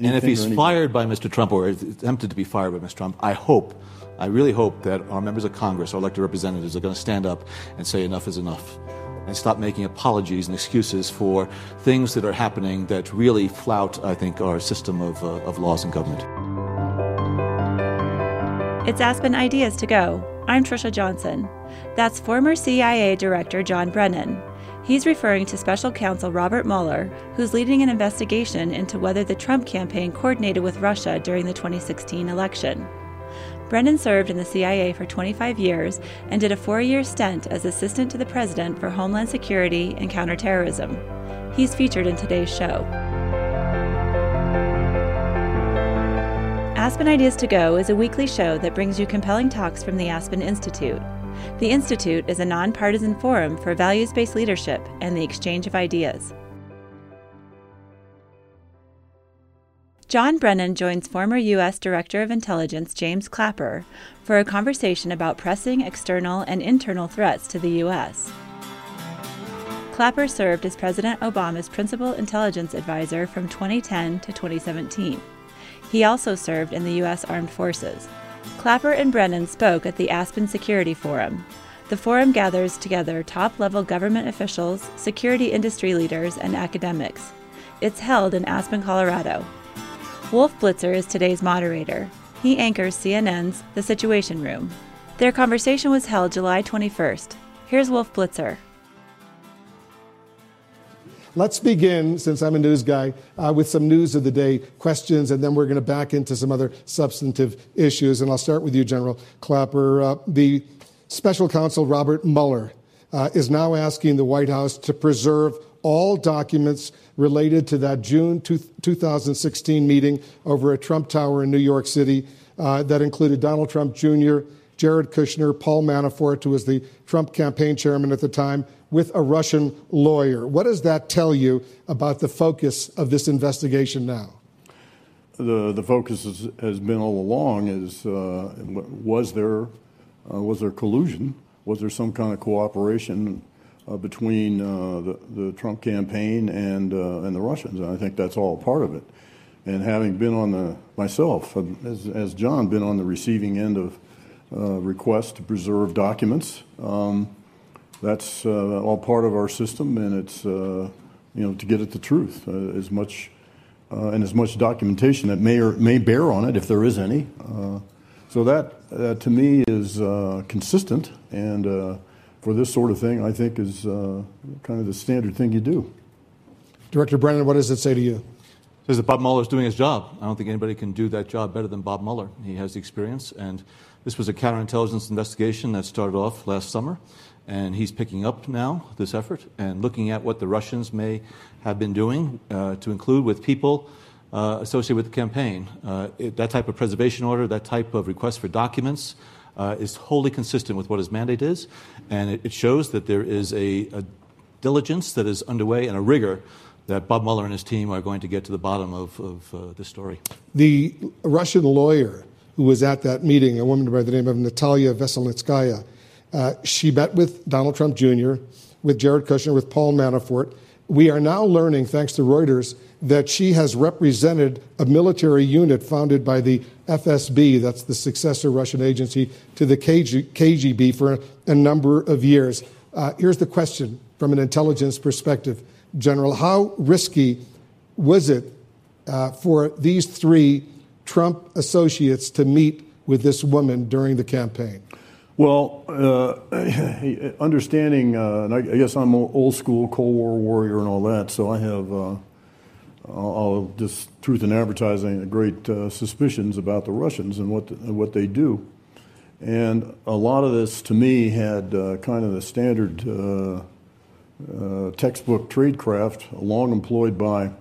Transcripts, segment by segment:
And if he's fired by Mr. Trump or is attempted to be fired by Mr. Trump, I hope, I really hope that our members of Congress, our elected representatives, are going to stand up and say enough is enough and stop making apologies and excuses for things that are happening that really flout, I think, our system of, uh, of laws and government. It's Aspen Ideas to Go. I'm Trisha Johnson. That's former CIA Director John Brennan. He's referring to special counsel Robert Mueller, who's leading an investigation into whether the Trump campaign coordinated with Russia during the 2016 election. Brennan served in the CIA for 25 years and did a four year stint as assistant to the president for Homeland Security and counterterrorism. He's featured in today's show. Aspen Ideas to Go is a weekly show that brings you compelling talks from the Aspen Institute. The Institute is a nonpartisan forum for values based leadership and the exchange of ideas. John Brennan joins former U.S. Director of Intelligence James Clapper for a conversation about pressing external and internal threats to the U.S. Clapper served as President Obama's principal intelligence advisor from 2010 to 2017. He also served in the U.S. Armed Forces. Clapper and Brennan spoke at the Aspen Security Forum. The forum gathers together top level government officials, security industry leaders, and academics. It's held in Aspen, Colorado. Wolf Blitzer is today's moderator. He anchors CNN's The Situation Room. Their conversation was held July 21st. Here's Wolf Blitzer. Let's begin, since I'm a news guy, uh, with some news of the day questions, and then we're going to back into some other substantive issues. And I'll start with you, General Clapper. Uh, the special counsel Robert Mueller uh, is now asking the White House to preserve all documents related to that June two, 2016 meeting over at Trump Tower in New York City uh, that included Donald Trump Jr., Jared Kushner, Paul Manafort, who was the Trump campaign chairman at the time, with a Russian lawyer. What does that tell you about the focus of this investigation now? The, the focus is, has been all along is uh, was there uh, was there collusion? Was there some kind of cooperation uh, between uh, the, the Trump campaign and uh, and the Russians? And I think that's all part of it. And having been on the myself, uh, as, as John, been on the receiving end of requests to preserve documents. Um, that's uh, all part of our system, and it's uh, you know to get at the truth uh, as much uh, and as much documentation that may or may bear on it, if there is any. Uh, so that to me is uh, consistent, and for this sort of thing, I think is kind of the standard thing you do. Director Brennan, what does it say to you? It says that Bob Mueller is doing his job. I don't think anybody can do that job better than Bob Mueller. He has the experience, and this was a counterintelligence investigation that started off last summer. And he's picking up now this effort and looking at what the Russians may have been doing, uh, to include with people uh, associated with the campaign. Uh, it, that type of preservation order, that type of request for documents, uh, is wholly consistent with what his mandate is. And it, it shows that there is a, a, diligence that is underway and a rigor that Bob Mueller and his team are going to get to the bottom of, of uh, this story. The Russian lawyer who was at that meeting, a woman by the name of Natalia Veselnitskaya, uh, she met with Donald Trump Jr., with Jared Kushner, with Paul Manafort. We are now learning, thanks to Reuters, that she has represented a military unit founded by the FSB, that's the successor Russian agency to the KG, KGB, for a, a, number of years. Uh, here's the question from an intelligence perspective, General. How risky was it uh, for these three Trump associates to meet with this woman during the campaign? Well, uh, understanding, uh, and I, guess I'm old school Cold War warrior and all that, so I have, uh, I'll just truth in advertising, great uh, suspicions about the Russians and what the, what they do, and a lot of this to me had uh, kind of the standard uh, textbook tradecraft, long employed by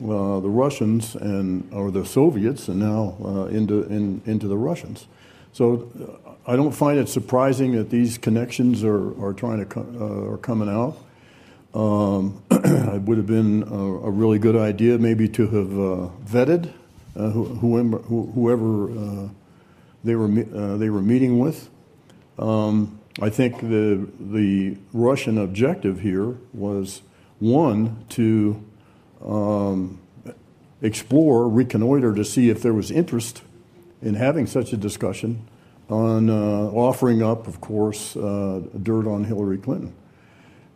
the Russians and or the Soviets, and now into in, into the Russians. So I don't find it surprising that these connections are, are trying to uh, are coming out. Um, it would have been a, a, really good idea maybe to have uh, vetted uh, whoever, whoever uh, they were uh, they were meeting with. Um, I think the the Russian objective here was one to um, explore, reconnoiter to see if there was interest in having such a discussion on uh, offering up, of course, uh, dirt on Hillary Clinton.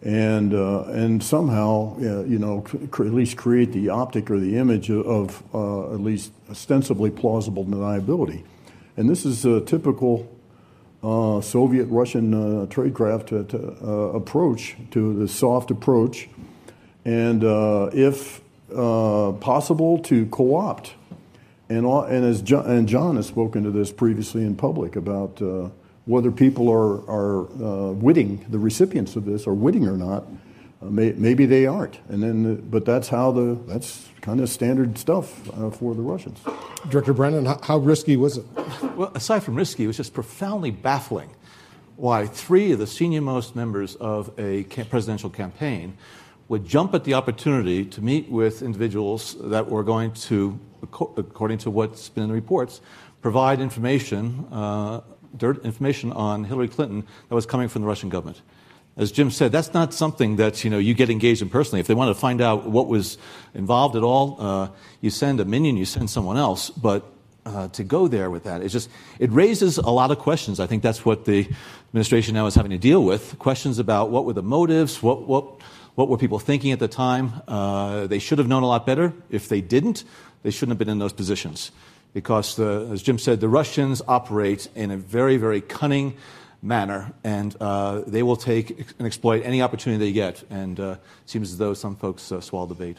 And, uh, and somehow, you know, at least create the optic or the image of uh, at least ostensibly plausible deniability. And this is a typical uh, Soviet Russian uh, tradecraft to approach, to the soft approach. And if possible, to co opt and, all, and as John, and John has spoken to this previously in public about uh, whether people are, are uh, witting, the recipients of this are witting or not. Uh, may, maybe they aren't, and then, but that's how the that's kind of standard stuff uh, for the Russians. Director Brennan, how, how risky was it? Well, aside from risky, it was just profoundly baffling why three of the senior most members of a presidential campaign would jump at the opportunity to meet with individuals that were going to, according to what's been in the reports, provide information, uh, dirt information on Hillary Clinton that was coming from the Russian government. As Jim said, that's not something that you know you get engaged in personally. If they want to find out what was involved at all, uh, you send a minion, you send someone else. But uh, to go there with that, it just it raises a lot of questions. I think that's what the administration now is having to deal with: questions about what were the motives, what what what were people thinking at the time? Uh, they should have known a lot better. If they didn't, they shouldn't have been in those positions. Because, the, as Jim said, the Russians operate in a very, very cunning manner, and uh, they will take and exploit any opportunity they get. And uh, it seems as though some folks uh, swallow the bait.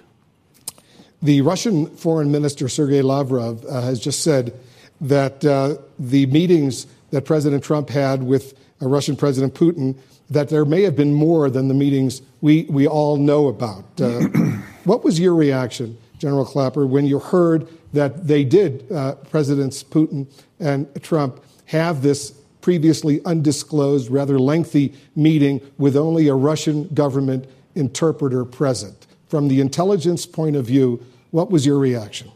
The Russian Foreign Minister Sergei Lavrov uh, has just said that the meetings that President Trump had with Russian President Putin that there may have been more than the meetings we, we all know about. Uh, what was your reaction, General Clapper, when you heard that they did, uh, Presidents Putin and Trump, have this previously undisclosed, rather lengthy meeting with only a Russian government interpreter present? From the intelligence point of view, what was your reaction?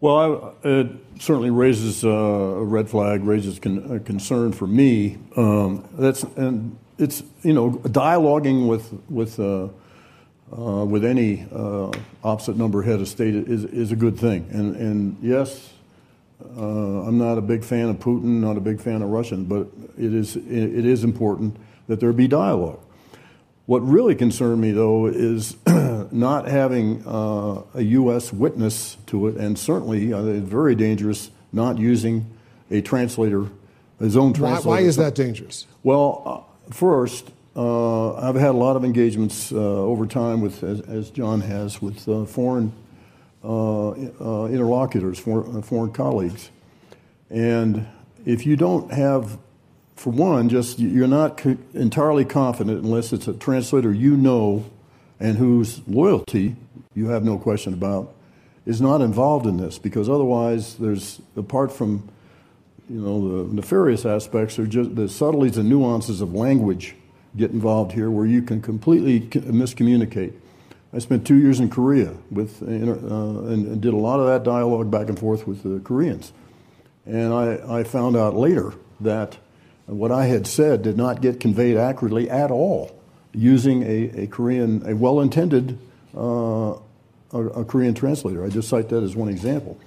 Well, I, it certainly raises uh, a red flag, raises con- a concern for me. Um, that's and it's you know dialoguing with with uh, uh, with any uh, opposite number head of state is is a good thing. And and yes, uh, I'm not a big fan of Putin, not a big fan of Russian, but it is it is important that there be dialogue. What really concerned me though is not having uh, a U.S. witness to it, and certainly uh, it's very dangerous not using a translator, his own translator. Why, why is that dangerous? Well First, uh, I've had a lot of engagements uh, over time with, as, as, John has, with uh, foreign uh, uh, interlocutors, foreign, uh, foreign colleagues. And if you don't have, for one, just you're not co- entirely confident unless it's a translator you know and whose loyalty you have no question about is not involved in this because otherwise there's apart from you know, the nefarious aspects are just the subtleties and nuances of language get involved here where you can completely miscommunicate. I spent two years in Korea with, uh, and, and, did a lot of that dialogue back and forth with the Koreans. And I, I found out later that what I had said did not get conveyed accurately at all using a, a Korean, a well intended uh, a, a Korean translator. I just cite that as one example.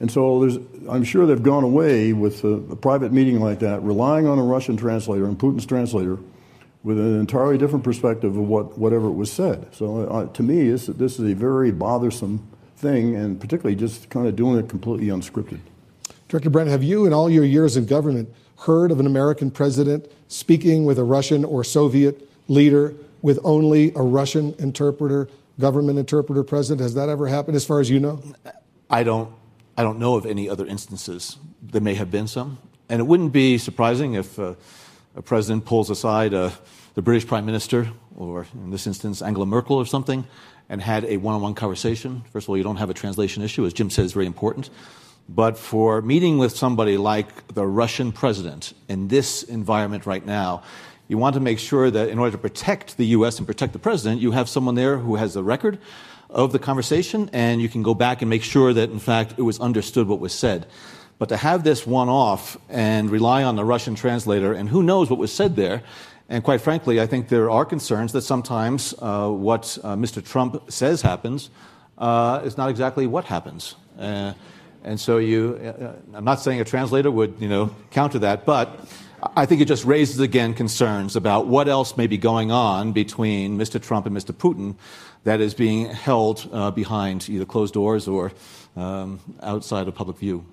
And so I'm sure they've gone away with a, a, private meeting like that, relying on a Russian translator and Putin's translator with an entirely different perspective of what, whatever it was said. So uh, to me, this, this is a very bothersome thing, and particularly just kind of doing it completely unscripted. Director Brennan, have you, in all your years in government, heard of an American president speaking with a Russian or Soviet leader with only a Russian interpreter, government interpreter present? Has that ever happened, as far as you know? I don't I don't know of any other instances. There may have been some. And it wouldn't be surprising if uh, a president pulls aside uh, the British Prime Minister, or in this instance, Angela Merkel or something, and had a one on one conversation. First of all, you don't have a translation issue, as Jim said, is very important. But for meeting with somebody like the Russian president in this environment right now, you want to make sure that in order to protect the U.S. and protect the president, you have someone there who has the record, of the conversation, and you can go back and make sure that, in fact, it was understood what was said. But to have this one off and rely on the Russian translator, and who knows what was said there, and quite frankly, I think there are concerns that sometimes uh, what uh, Mr. Trump says happens, uh, is not exactly what happens. Uh, and so you, uh, I'm not saying a translator would, you know, counter that, but I think it just raises again concerns about what else may be going on between Mr. Trump and Mr. Putin that is being held uh, behind either closed doors or um, outside of public view.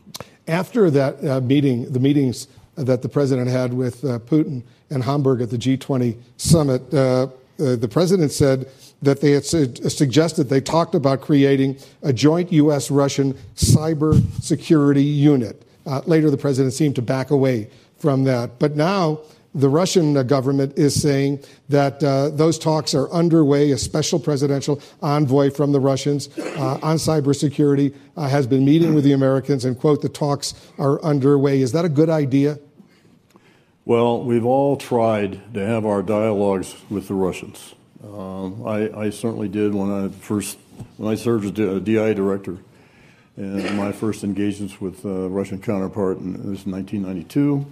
After that uh, meeting, the meetings that the president had with uh, Putin in Hamburg at the G20 summit, uh, uh, the president said that they had su- suggested they talked about creating a joint U.S. Russian cyber security unit. Uh, later, the president seemed to back away from that. But now, the Russian government is saying that uh, those talks are underway. A special presidential envoy from the Russians uh, on cybersecurity uh, has been meeting with the Americans, and, quote, the talks are underway. Is that a good idea? Well, we've all tried to have our dialogues with the Russians. Um, I, I, certainly did when I first when I served as a DI director, and my first engagements with uh, Russian counterpart in, this 1992.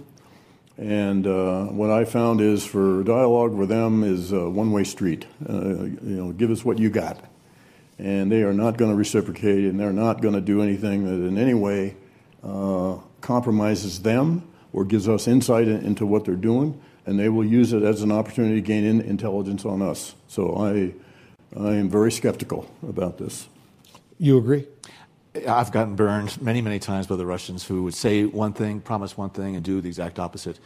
And uh, what I found is for dialogue with them is a one-way street. Uh, you know, give us what you got, and they are not going to reciprocate, and they're not going to do anything that in any way uh, compromises them or gives us insight into what they're doing, and they will use it as an opportunity to gain in intelligence on us. So I, I am very skeptical about this. You agree? I've gotten burned many, many times by the Russians who would say one thing, promise one thing, and do the exact opposite.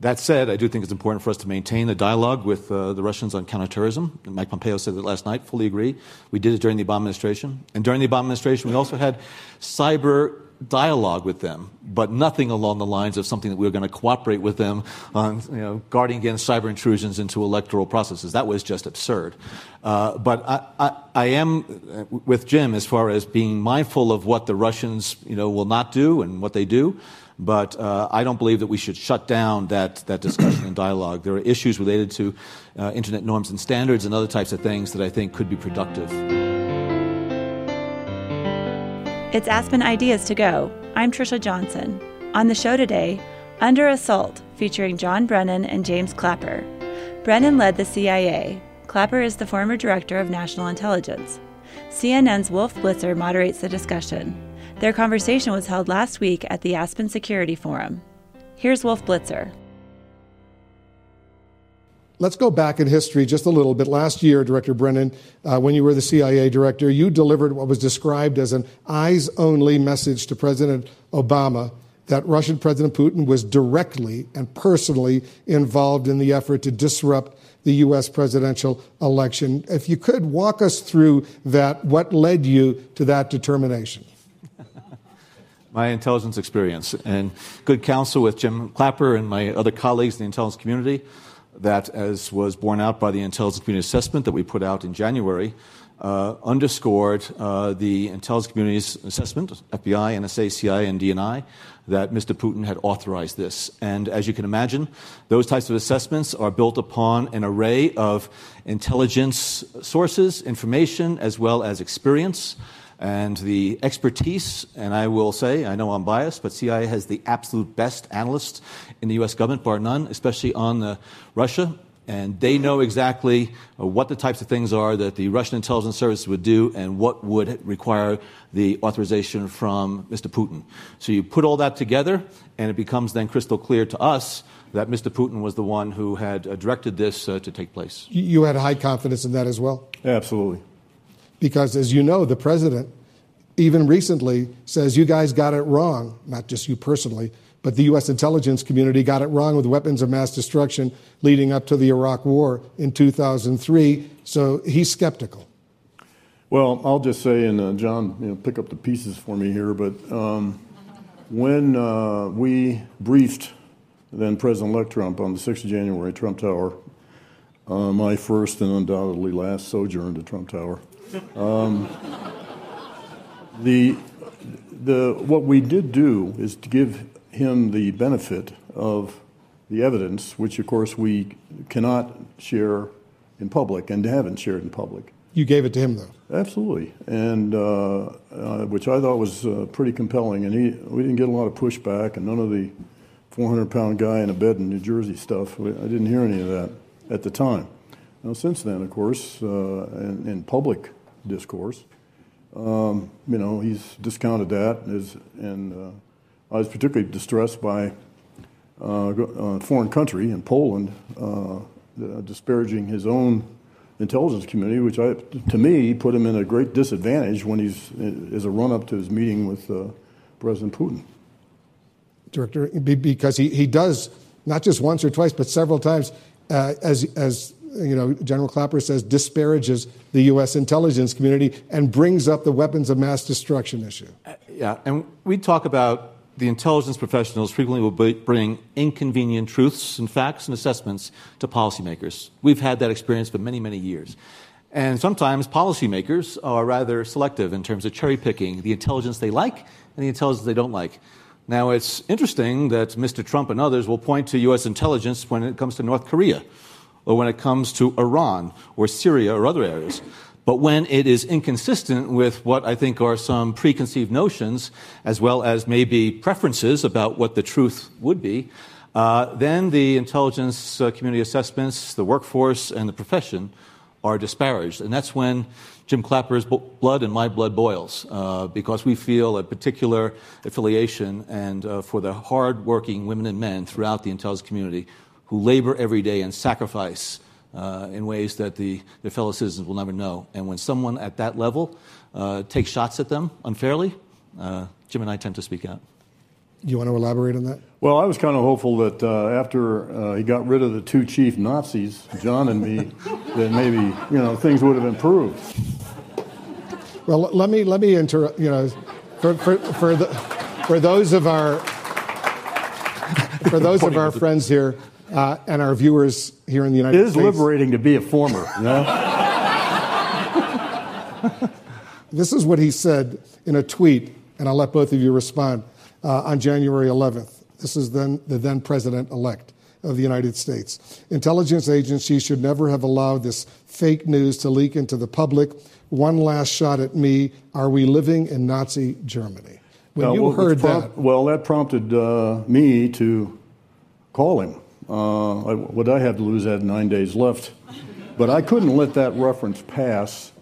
That said, I do think it's important for us to maintain the dialogue with uh, the Russians on counterterrorism. Mike Pompeo said that last night, fully agree. We did it during the Obama administration. And during the Obama administration, we also had cyber dialogue with them, but nothing along the lines of something that we were going to cooperate with them on you know, guarding against cyber intrusions into electoral processes. That was just absurd. Uh, but I, I, I, am uh, with Jim as far as being mindful of what the Russians you know, will not do and what they do. But uh, I don't believe that we should shut down that, that discussion and dialogue. There are issues related to uh, internet norms and standards and other types of things that I think could be productive. It's Aspen Ideas to Go. I'm Trisha Johnson. On the show today, Under Assault, featuring John Brennan and James Clapper. Brennan led the CIA. Clapper is the former director of national intelligence. CNN's Wolf Blitzer moderates the discussion. Their conversation was held last week at the Aspen Security Forum. Here's Wolf Blitzer. Let's go back in history just a little bit. Last year, Director Brennan, uh, when you were the CIA director, you delivered what was described as an eyes only message to President Obama that Russian President Putin was directly and personally involved in the effort to disrupt the U.S. presidential election. If you could walk us through that, what led you to that determination? my intelligence experience and good counsel with Jim Clapper and my other colleagues in the intelligence community that, as was borne out by the intelligence community assessment that we put out in January, uh, underscored uh, the intelligence community's assessment, FBI, NSA, CIA, and DNI, that Mr. Putin had authorized this. And as you can imagine, those types of assessments are built upon an array of intelligence sources, information, as well as experience and the expertise, and I will say, I know I'm biased, but CIA has the absolute best analysts in the U.S. government, bar none, especially on uh, Russia. And they know exactly uh, what the types of things are that the Russian intelligence service would do and what would require the authorization from Mr. Putin. So you put all that together, and it becomes then crystal clear to us that Mr. Putin was the one who had uh, directed this uh, to take place. You had high confidence in that as well? Absolutely. Because, as you know, the president, even recently, says you guys got it wrong, not just you personally, but the U.S. intelligence community got it wrong with weapons of mass destruction leading up to the Iraq War in 2003. So he's skeptical. Well, I'll just say, and uh, John, you know, pick up the pieces for me here, but um, when uh, we briefed then President elect Trump on the 6th of January, Trump Tower, uh, my first and undoubtedly last sojourn to Trump Tower. Um, the, the, what we did do is to give him the benefit of the evidence, which of course we cannot share in public and haven't shared in public. You gave it to him, though. Absolutely, and uh, uh, which I thought was uh, pretty compelling. And he, we didn't get a lot of pushback, and none of the 400-pound guy in a bed in New Jersey stuff. I didn't hear any of that at the time. Now, since then, of course, uh, in, in public discourse, Um, you know, he's discounted that, as, and uh, I was particularly distressed by uh, a foreign country in Poland uh, disparaging his own intelligence community, which I, to me put him in a great disadvantage when he's as a run up to his meeting with uh, President Putin. Director, because he, he does not just once or twice, but several times, uh, as as you know, General Clapper says, disparages the U.S. intelligence community and brings up the weapons of mass destruction issue. Uh, yeah, and we talk about the intelligence professionals frequently will bring inconvenient truths and facts and assessments to policymakers. We've had that experience for many, many years. And sometimes policymakers are rather selective in terms of cherry picking the intelligence they like and the intelligence they don't like. Now, it's interesting that Mr. Trump and others will point to U.S. intelligence when it comes to North Korea or when it comes to Iran or Syria or other areas. But when it is inconsistent with what I think are some preconceived notions, as well as maybe preferences about what the truth would be, uh, then the intelligence uh, community assessments, the workforce, and the profession are disparaged. And that's when Jim Clapper's blood and my blood boils, uh, because we feel a particular affiliation and uh, for the hardworking women and men throughout the intelligence community who labor every day and sacrifice uh, in ways that the, their fellow citizens will never know. And when someone at that level uh, takes shots at them unfairly, uh, Jim and I tend to speak out. You want to elaborate on that? Well, I was kind of hopeful that uh, after uh, he got rid of the two chief Nazis, John and me, that maybe you know things would have improved. Well, let me let me interrupt. You know, for for for, the, for those of our for those of our friends here uh, and our viewers here in the United States. It is States. liberating to be a former. You know? this is what he said in a tweet, and I'll let both of you respond uh, on January 11th. This is then the then president elect of the United States. Intelligence agencies should never have allowed this fake news to leak into the public. One last shot at me. Are we living in Nazi Germany? When uh, you well, heard that. Well, that prompted uh, me to call him uh, what I had to lose had nine days left. But I couldn't let that reference pass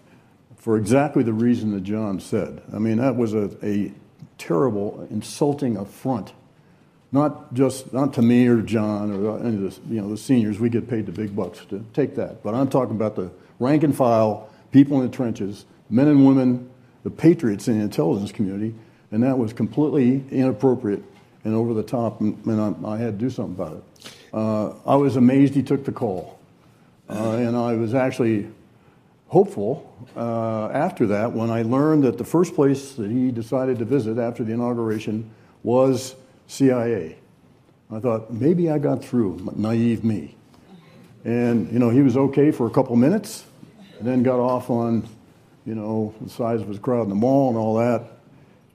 for exactly the reason that John said. I mean, that was a, a terrible, insulting affront. Not just not to me or John or any of the, you know, the seniors. We get paid the big bucks to take that. But I'm talking about the rank and file, people in the trenches, men and women, the patriots in the intelligence community, and that was completely inappropriate and over the top, and, and I, I had to do something about it. Uh, I was amazed he took the call. Uh, and I was actually hopeful uh, after that when I learned that the first place that he decided to visit after the inauguration was CIA. I thought, maybe I got through, naive me. And, you know, he was okay for a couple minutes, and then got off on, you know, the size of his crowd in the mall and all that.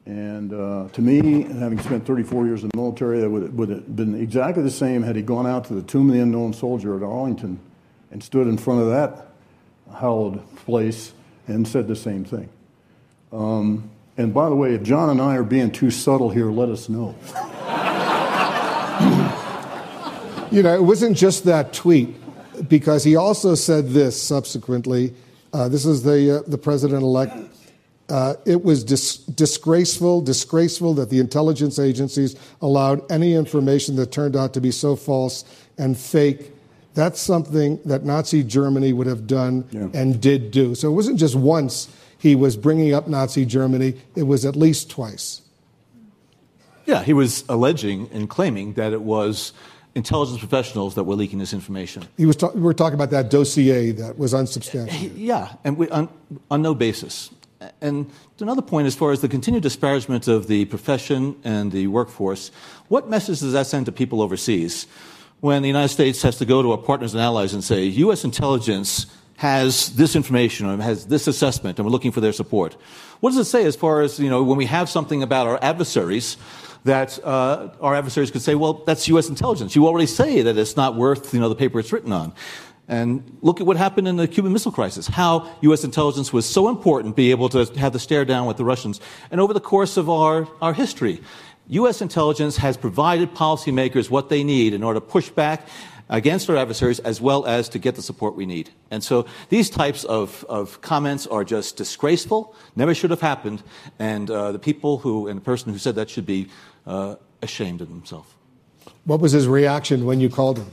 And uh, to me, having spent 34 years in the military, that would, would have been exactly the same had he gone out to the Tomb of the Unknown Soldier at Arlington and stood in front of that hallowed place and said the same thing. Um, and by the way, if John and I are being too subtle here, let us know. you know, it wasn't just that tweet, because he also said this subsequently. Uh, this is the, uh, the president elect uh, it was dis- disgraceful, disgraceful that the intelligence agencies allowed any information that turned out to be so false and fake. That's something that Nazi Germany would have done yeah. and did do. So it wasn't just once he was bringing up Nazi Germany, it was at least twice. Yeah, he was alleging and claiming that it was intelligence professionals that were leaking this information. He was ta- we were talking about that dossier that was unsubstantiated. Yeah, and we, on, on no basis and another point, as far as the continued disparagement of the profession and the workforce, what message does that send to people overseas when the United States has to go to our partners and allies and say, U.S. intelligence has this information or has this assessment and we're looking for their support? What does it say as far as, you know, when we have something about our adversaries that uh, our adversaries could say, well, that's U.S. intelligence. You already say that it's not worth, you know, the paper it's written on. And look at what happened in the Cuban Missile Crisis, how U.S. intelligence was so important, be able to have the stare down with the Russians. And over the course of our, our history, U.S. intelligence has provided policymakers what they need in order to push back against our adversaries as well as to get the support we need. And so these types of, of comments are just disgraceful, never should have happened, and uh, the people who, and the person who said that should be uh, ashamed of themselves. What was his reaction when you called him?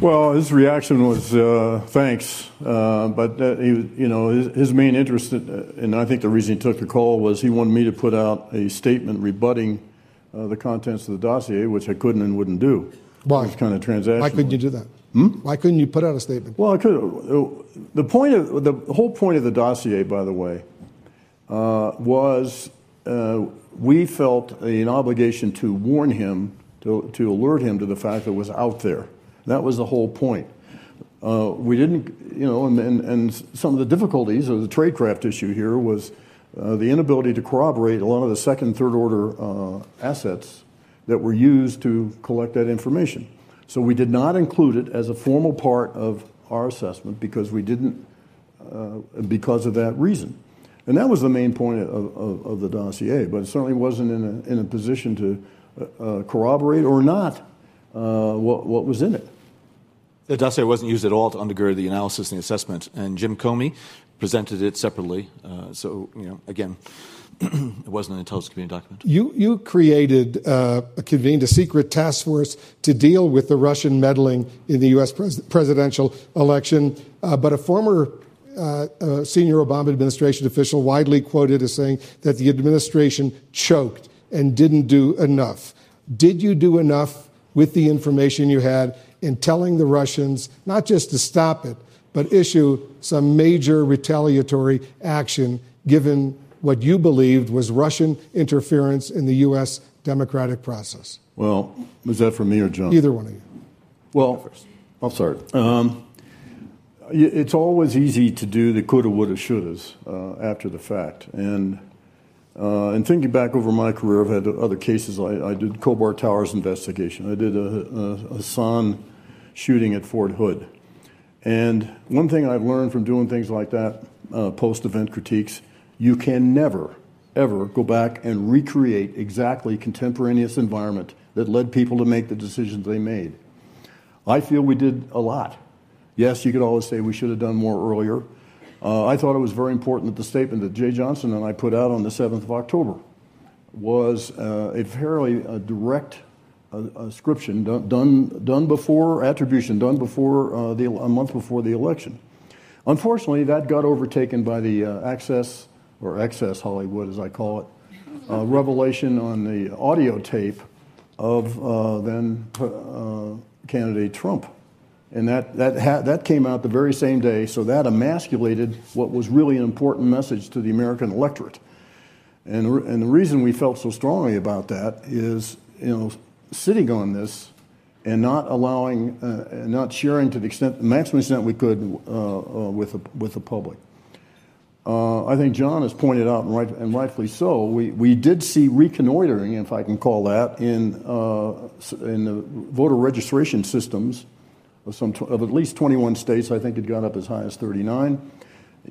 Well, his reaction was uh, thanks, uh, but uh, he, you know, his, his, main interest, in, uh, and I think the reason he took the call was he wanted me to put out a statement rebutting uh, the contents of the dossier, which I couldn't and wouldn't do. Why? Kind of transactional. Why couldn't you do that? Hmm? Why couldn't you put out a statement? Well, I could. Uh, the point of the whole point of the dossier, by the way, was we felt an obligation to warn him, to, to alert him to the fact that it was out there. That was the whole point. Uh, we didn't, you know, and, and, and, some of the difficulties of the tradecraft issue here was uh, the inability to corroborate a lot of the second, third order uh, assets that were used to collect that information. So we did not include it as a formal part of our assessment because we didn't, uh, because of that reason. And that was the main point of, of, of the dossier, but it certainly wasn't in a, in a position to uh, uh, corroborate or not what, what was in it. The dossier wasn't used at all to undergird the analysis and the assessment, and Jim Comey presented it separately. Uh, so, you know, again, it wasn't an intelligence community document. You, you created, uh, convened a secret task force to deal with the Russian meddling in the U.S. Pres- presidential election, uh, but a former uh, senior Obama administration official widely quoted as saying that the administration choked and didn't do enough. Did you do enough with the information you had in telling the Russians not just to stop it, but issue some major retaliatory action given what you believed was Russian interference in the U.S. democratic process? Well, was that for me or John? Either one of you. Well, I'll start. Um, it's always easy to do the coulda, woulda, shouldas uh, after the fact. And and thinking back over my career, I've had other cases. I, I did Khobar Towers investigation. I did a, a Hasan shooting at Fort Hood. And one thing I've learned from doing things like that, uh, post event critiques, you can never, ever go back and recreate exactly contemporaneous environment that led people to make the decisions they made. I feel we did a lot. Yes, you could always say we should have done more earlier. Uh, I thought it was very important that the statement that Jeh Johnson and I put out on the 7th of October was uh, a fairly uh, direct uh, ascription done, done, done before attribution, done before uh, the, a month before the election. Unfortunately, that got overtaken by the uh, access, or excess Hollywood as I call it, revelation on the audio tape of then candidate Trump. And that, that, ha- that came out the very same day, so that emasculated what was really an important message to the American electorate. And, re- and the reason we felt so strongly about that is, you know, sitting on this and not allowing, uh, and not sharing to the extent, the maximum extent we could uh, uh, with, the, with the public. Uh, I think John has pointed out, and, right, and, rightfully so, we, we did see reconnoitering, if I can call that, in, uh, in the voter registration systems of, some, of at least 21 states. I think it got up as high as 39.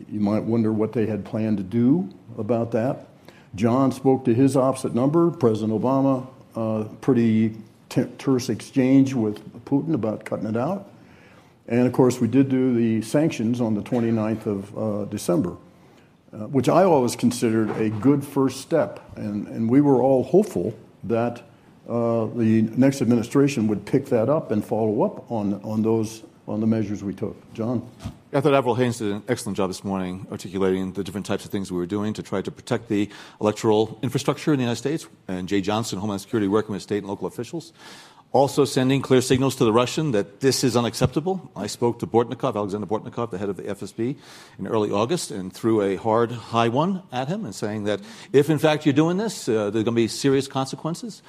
You might wonder what they had planned to do about that. John spoke to his opposite number, President Obama, uh, pretty t- terse exchange with Putin about cutting it out. And of course, we did do the sanctions on the 29th of uh, December, uh, which I always considered a good first step. And, and we were all hopeful that the next administration would pick that up and follow up on, on those on the measures we took. John? I thought Avril Haines did an excellent job this morning articulating the different types of things we were doing to try to protect the electoral infrastructure in the United States, and Jeh Johnson, Homeland Security, working with state and local officials. Also sending clear signals to the Russian that this is unacceptable. I spoke to Bortnikov, Alexander Bortnikov, the head of the FSB, in early August and threw a hard, high one at him and saying that if in fact you're doing this, uh, there's going to be serious consequences.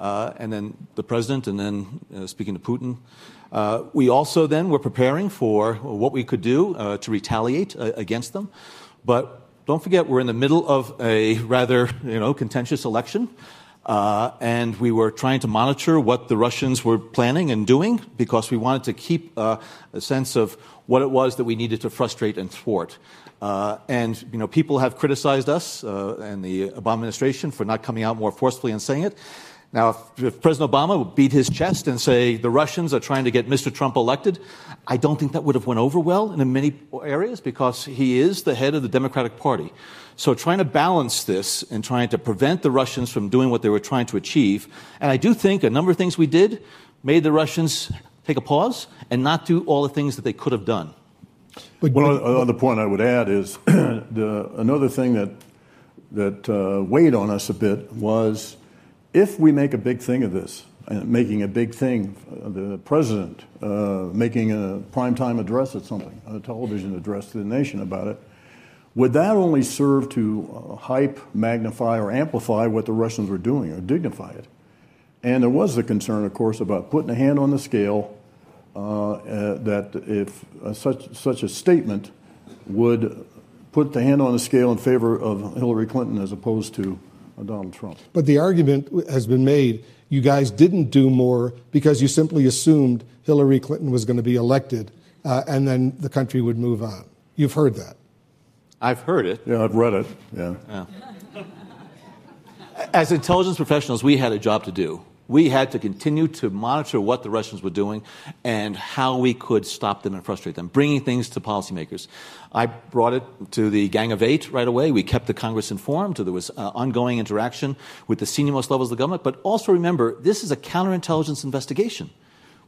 Uh, and then the president, and then uh, speaking to Putin. Uh, we also then were preparing for what we could do uh, to retaliate uh, against them. But don't forget, we're in the middle of a rather you know, contentious election. Uh, and we were trying to monitor what the Russians were planning and doing because we wanted to keep a sense of what it was that we needed to frustrate and thwart. Uh, and you know, people have criticized us uh, and the Obama administration for not coming out more forcefully and saying it. Now, if, if, President Obama would beat his chest and say the Russians are trying to get Mr. Trump elected, I don't think that would have went over well in many areas because he is the head of the Democratic Party. So trying to balance this and trying to prevent the Russians from doing what they were trying to achieve, and I do think a number of things we did made the Russians take a pause and not do all the things that they could have done. But, One other point I would add is the, another thing that that uh, weighed on us a bit was if we make a big thing of this, making a big thing, uh, the president uh, making a primetime address at something, a television address to the nation about it, would that only serve to uh, hype, magnify, or amplify what the Russians were doing or dignify it? And there was the concern, of course, about putting a hand on the scale uh, uh, that if such, such a statement would put the hand on the scale in favor of Hillary Clinton as opposed to Donald Trump. But the argument has been made you guys didn't do more because you simply assumed Hillary Clinton was going to be elected uh, and then the country would move on. You've heard that. I've heard it. Yeah, I've read it. Yeah. yeah. As intelligence professionals, we had a job to do we had to continue to monitor what the Russians were doing and how we could stop them and frustrate them, bringing things to policymakers. I brought it to the Gang of Eight right away. We kept the Congress informed. There was uh, ongoing interaction with the senior most levels of the government. But also remember, this is a counterintelligence investigation.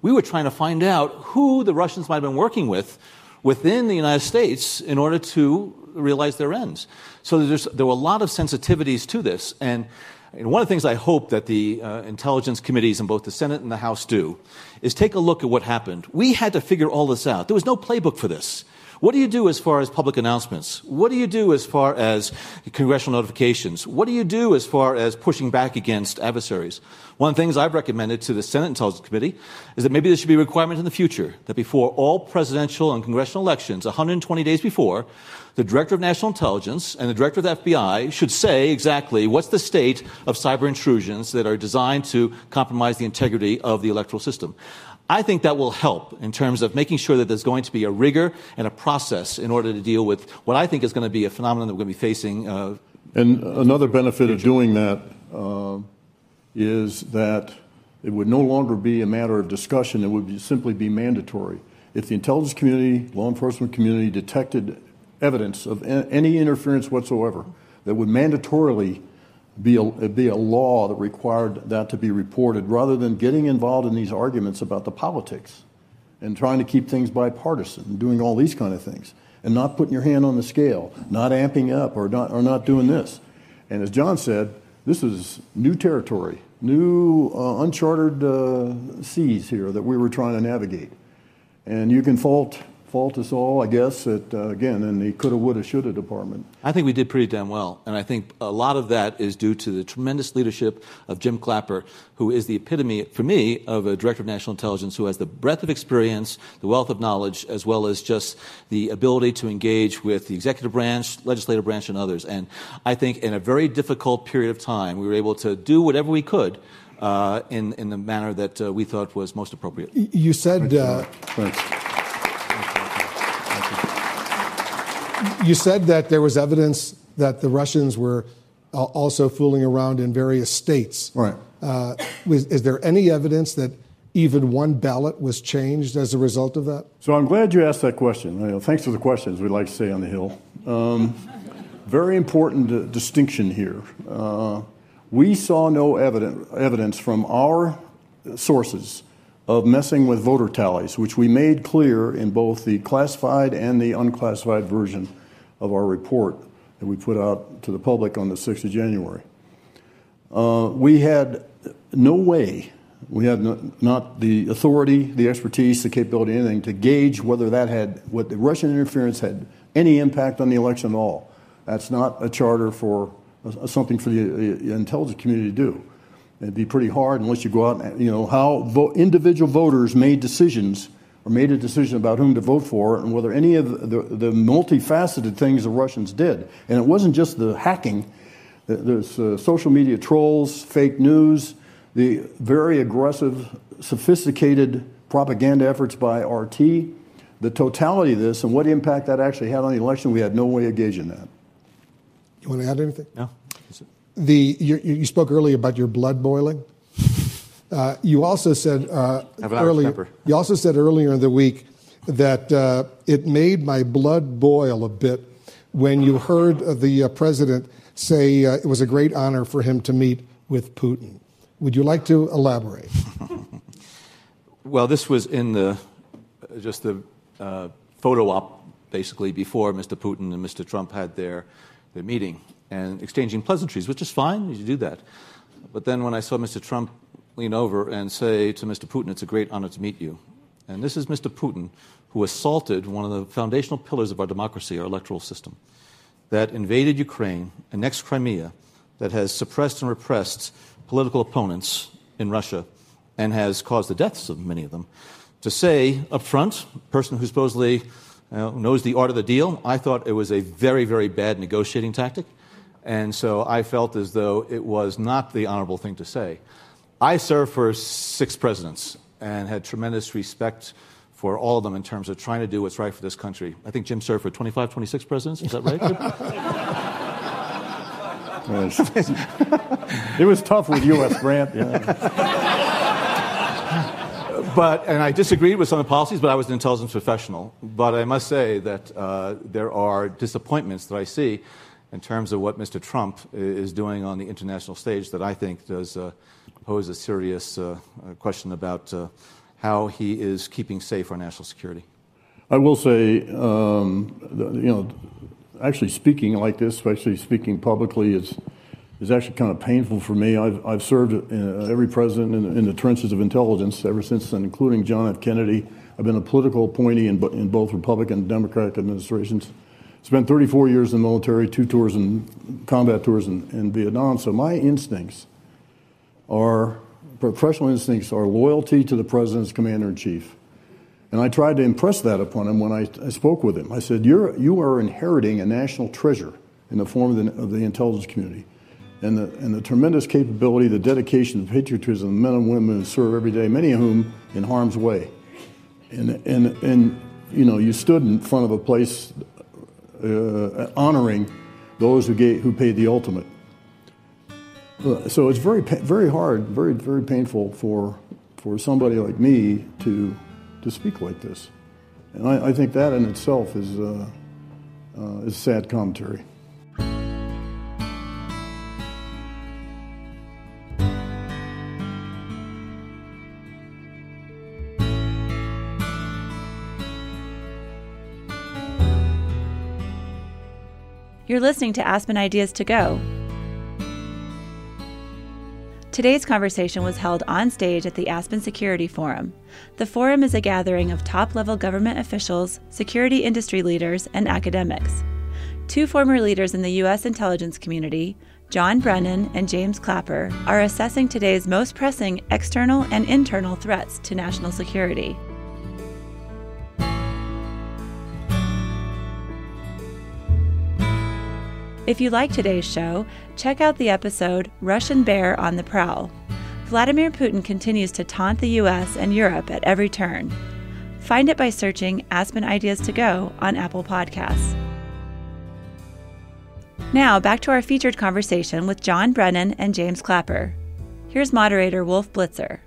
We were trying to find out who the Russians might have been working with within the United States in order to realize their ends. So there were a lot of sensitivities to this. And and one of the things I hope that the uh, intelligence committees in both the Senate and the House do is take a look at what happened. We had to figure all this out. There was no playbook for this. What do you do as far as public announcements? What do you do as far as congressional notifications? What do you do as far as pushing back against adversaries? One of the things I've recommended to the Senate Intelligence Committee is that maybe there should be a requirement in the future that before all presidential and congressional elections, 120 days before, the director of national intelligence and the director of the FBI should say exactly what's the state of cyber intrusions that are designed to compromise the integrity of the electoral system. I think that will help in terms of making sure that there's going to be a rigor and a process in order to deal with what I think is going to be a phenomenon that we're going to be facing. Uh, and another benefit of doing that uh, is that it would no longer be a matter of discussion, it would be, simply be mandatory. If the intelligence community, law enforcement community detected evidence of any interference whatsoever that would mandatorily be a, be a law that required that to be reported rather than getting involved in these arguments about the politics and trying to keep things bipartisan and doing all these kind of things and not putting your hand on the scale, not amping up or not, or not doing this. And as John said, this is new territory, new uh, uncharted uh, seas here that we were trying to navigate. And you can fault fault us all, I guess, at, uh, again, in the coulda, woulda, shoulda department. I think we did pretty damn well. And I think a lot of that is due to the tremendous leadership of Jim Clapper, who is the epitome, for me, of a director of national intelligence who has the breadth of experience, the wealth of knowledge, as well as just the ability to engage with the executive branch, legislative branch, and others. And I think in a very difficult period of time, we were able to do whatever we could. Uh, in, in the manner that uh, we thought was most appropriate. You said. Uh, you said that there was evidence that the Russians were uh, also fooling around in various states. Right. Uh, was, is there any evidence that even one ballot was changed as a result of that? So I'm glad you asked that question. You thanks for the questions, we like to say on the Hill. Um, very important uh, distinction here. Uh, we saw no evidence, evidence from our sources of messing with voter tallies, which we made clear in both the classified and the unclassified version of our report that we put out to the public on the 6th of January. Uh, we had no way, we had no, not the authority, the expertise, the capability, anything to gauge whether that had, what the Russian interference had any impact on the election at all. That's not a charter for uh, something for the uh, intelligence community to do. It'd be pretty hard unless you go out and, you know, how vo- individual voters made decisions or made a decision about whom to vote for and whether any of the, the multifaceted things the Russians did. And it wasn't just the hacking, there's uh, social media trolls, fake news, the very aggressive, sophisticated propaganda efforts by RT. The totality of this and what impact that actually had on the election, we had no way of gauging that. You want to add anything? No. The, you, you spoke earlier about your blood boiling. Uh, you also said uh, Have an Irish earlier. pepper. You also said earlier in the week that uh, it made my blood boil a bit when you heard the uh, president say uh, it was a great honor for him to meet with Putin. Would you like to elaborate? Well, this was in the just the uh, photo op, basically before Mr. Putin and Mr. Trump had their their meeting and exchanging pleasantries, which is fine. You do that. But then when I saw Mr. Trump lean over and say to Mr. Putin, "It's a great honor to meet you," and this is Mr. Putin who assaulted one of the foundational pillars of our democracy, our electoral system, that invaded Ukraine, annexed Crimea, that has suppressed and repressed political opponents in Russia and has caused the deaths of many of them, to say up front, person who supposedly knows the art of the deal, I thought it was a very, very bad negotiating tactic. And so I felt as though it was not the honorable thing to say. I served for six presidents and had tremendous respect for all of them in terms of trying to do what's right for this country. I think Jim served for 25, 26 presidents. Is that right? It was tough with U.S. Grant. Yeah. but and I disagreed with some of the policies, but I was an intelligence professional. But I must say that uh, there are disappointments that I see in terms of what Mr. Trump is doing on the international stage that I think does uh, pose a serious uh, question about uh, how he is keeping safe our national security. I will say, um, you know, actually speaking like this, especially speaking publicly, is is actually kind of painful for me. I've I've served uh, every president in, in the trenches of intelligence ever since, and including John F. Kennedy. I've been a political appointee in, in both Republican and Democratic administrations. Spent 34 years in the military, two tours in combat tours in, in Vietnam. So my instincts are professional instincts are loyalty to the president's commander in chief. And I tried to impress that upon him when I, I spoke with him. I said, You're, You are inheriting a national treasure in the form of the, of the intelligence community. And the, and the tremendous capability, the dedication, the patriotism of the men and women who serve every day, many of whom in harm's way. And, and, and you know, you stood in front of a place uh, honoring those who, gave, who paid the ultimate. Uh, So it's very, very hard, very, very painful for, for somebody like me to, to speak like this. And I, I think that in itself is, uh, uh, is sad commentary. You're listening to Aspen Ideas to Go. Today's conversation was held on stage at the Aspen Security Forum. The forum is a gathering of top level government officials, security industry leaders, and academics. Two former leaders in the U.S. intelligence community, John Brennan and James Clapper, are assessing today's most pressing external and internal threats to national security. If you like today's show, check out the episode Russian Bear on the Prowl. Vladimir Putin continues to taunt the US and Europe at every turn. Find it by searching Aspen Ideas to Go on Apple Podcasts. Now, back to our featured conversation with John Brennan and James Clapper. Here's moderator Wolf Blitzer.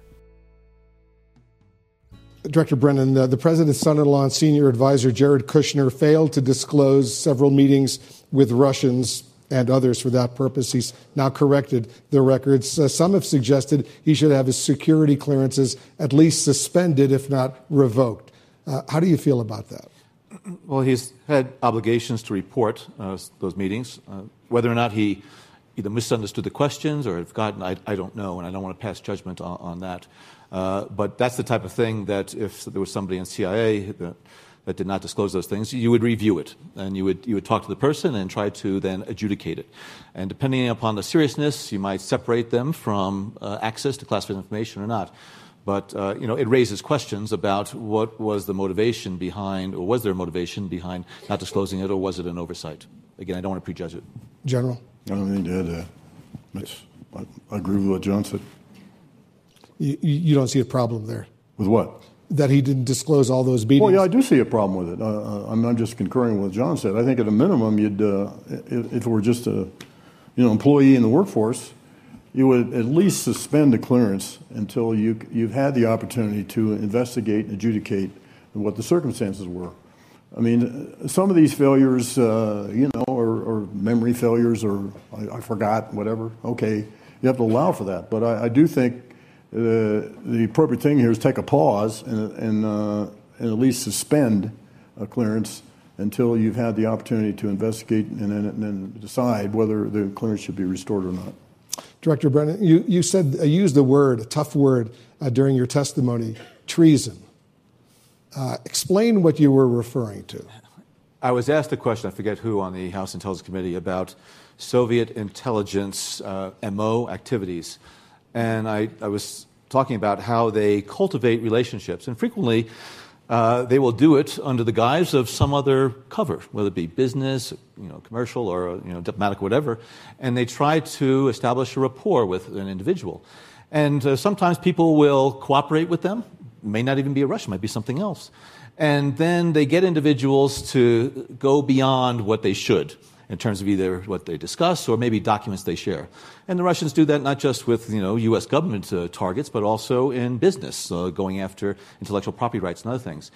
Director Brennan, uh, the president's son in law and senior advisor Jared Kushner failed to disclose several meetings with Russians and others for that purpose. He's now corrected the records. Uh, some have suggested he should have his security clearances at least suspended, if not revoked. Uh, how do you feel about that? Well, he's had obligations to report uh, those meetings. Uh, whether or not he either misunderstood the questions or had forgotten, I, I don't know, and I don't want to pass judgment on, on that. Uh, but that's the type of thing that if there was somebody in CIA that, that did not disclose those things, you would review it and you would, you would talk to the person and try to then adjudicate it. And depending upon the seriousness, you might separate them from uh, access to classified information or not. But uh, you know, it raises questions about what was the motivation behind, or was there a motivation behind not disclosing it, or was it an oversight? Again, I don't want to prejudge it. General? I don't think to add that. That's, I, I agree with what John said. You, you don't see a problem there? With what? That he didn't disclose all those meetings? Well, yeah, I do see a problem with it. Uh, I'm not just concurring with what John said. I think at a minimum, you'd, uh, if, if it were just a, you know, employee in the workforce, you would at least suspend the clearance until you, you've had the opportunity to investigate and adjudicate what the circumstances were. I mean, some of these failures, uh, you know, are, memory failures or I, I, forgot, whatever. Okay, you have to allow for that. But I, I do think uh, the appropriate thing here is take a pause and, and, uh, and at least suspend a clearance until you've had the opportunity to investigate and then, and then decide whether the clearance should be restored or not. Director Brennan, you, you said, uh, used the word, a tough word, uh, during your testimony, treason. Uh, explain what you were referring to. I was asked a question, I forget who, on the House Intelligence Committee about Soviet intelligence uh, MO activities. And I, I was talking about how they cultivate relationships. And frequently, uh, they will do it under the guise of some other cover, whether it be business, you know, commercial, or you know, diplomatic, whatever. And they try to establish a rapport with an individual. And uh, sometimes people will cooperate with them. It may not even be a Russian, might be something else. And then they get individuals to go beyond what they should in terms of either what they discuss or maybe documents they share. And the Russians do that not just with you know, U.S. government uh, targets, but also in business, uh, going after intellectual property rights and other things.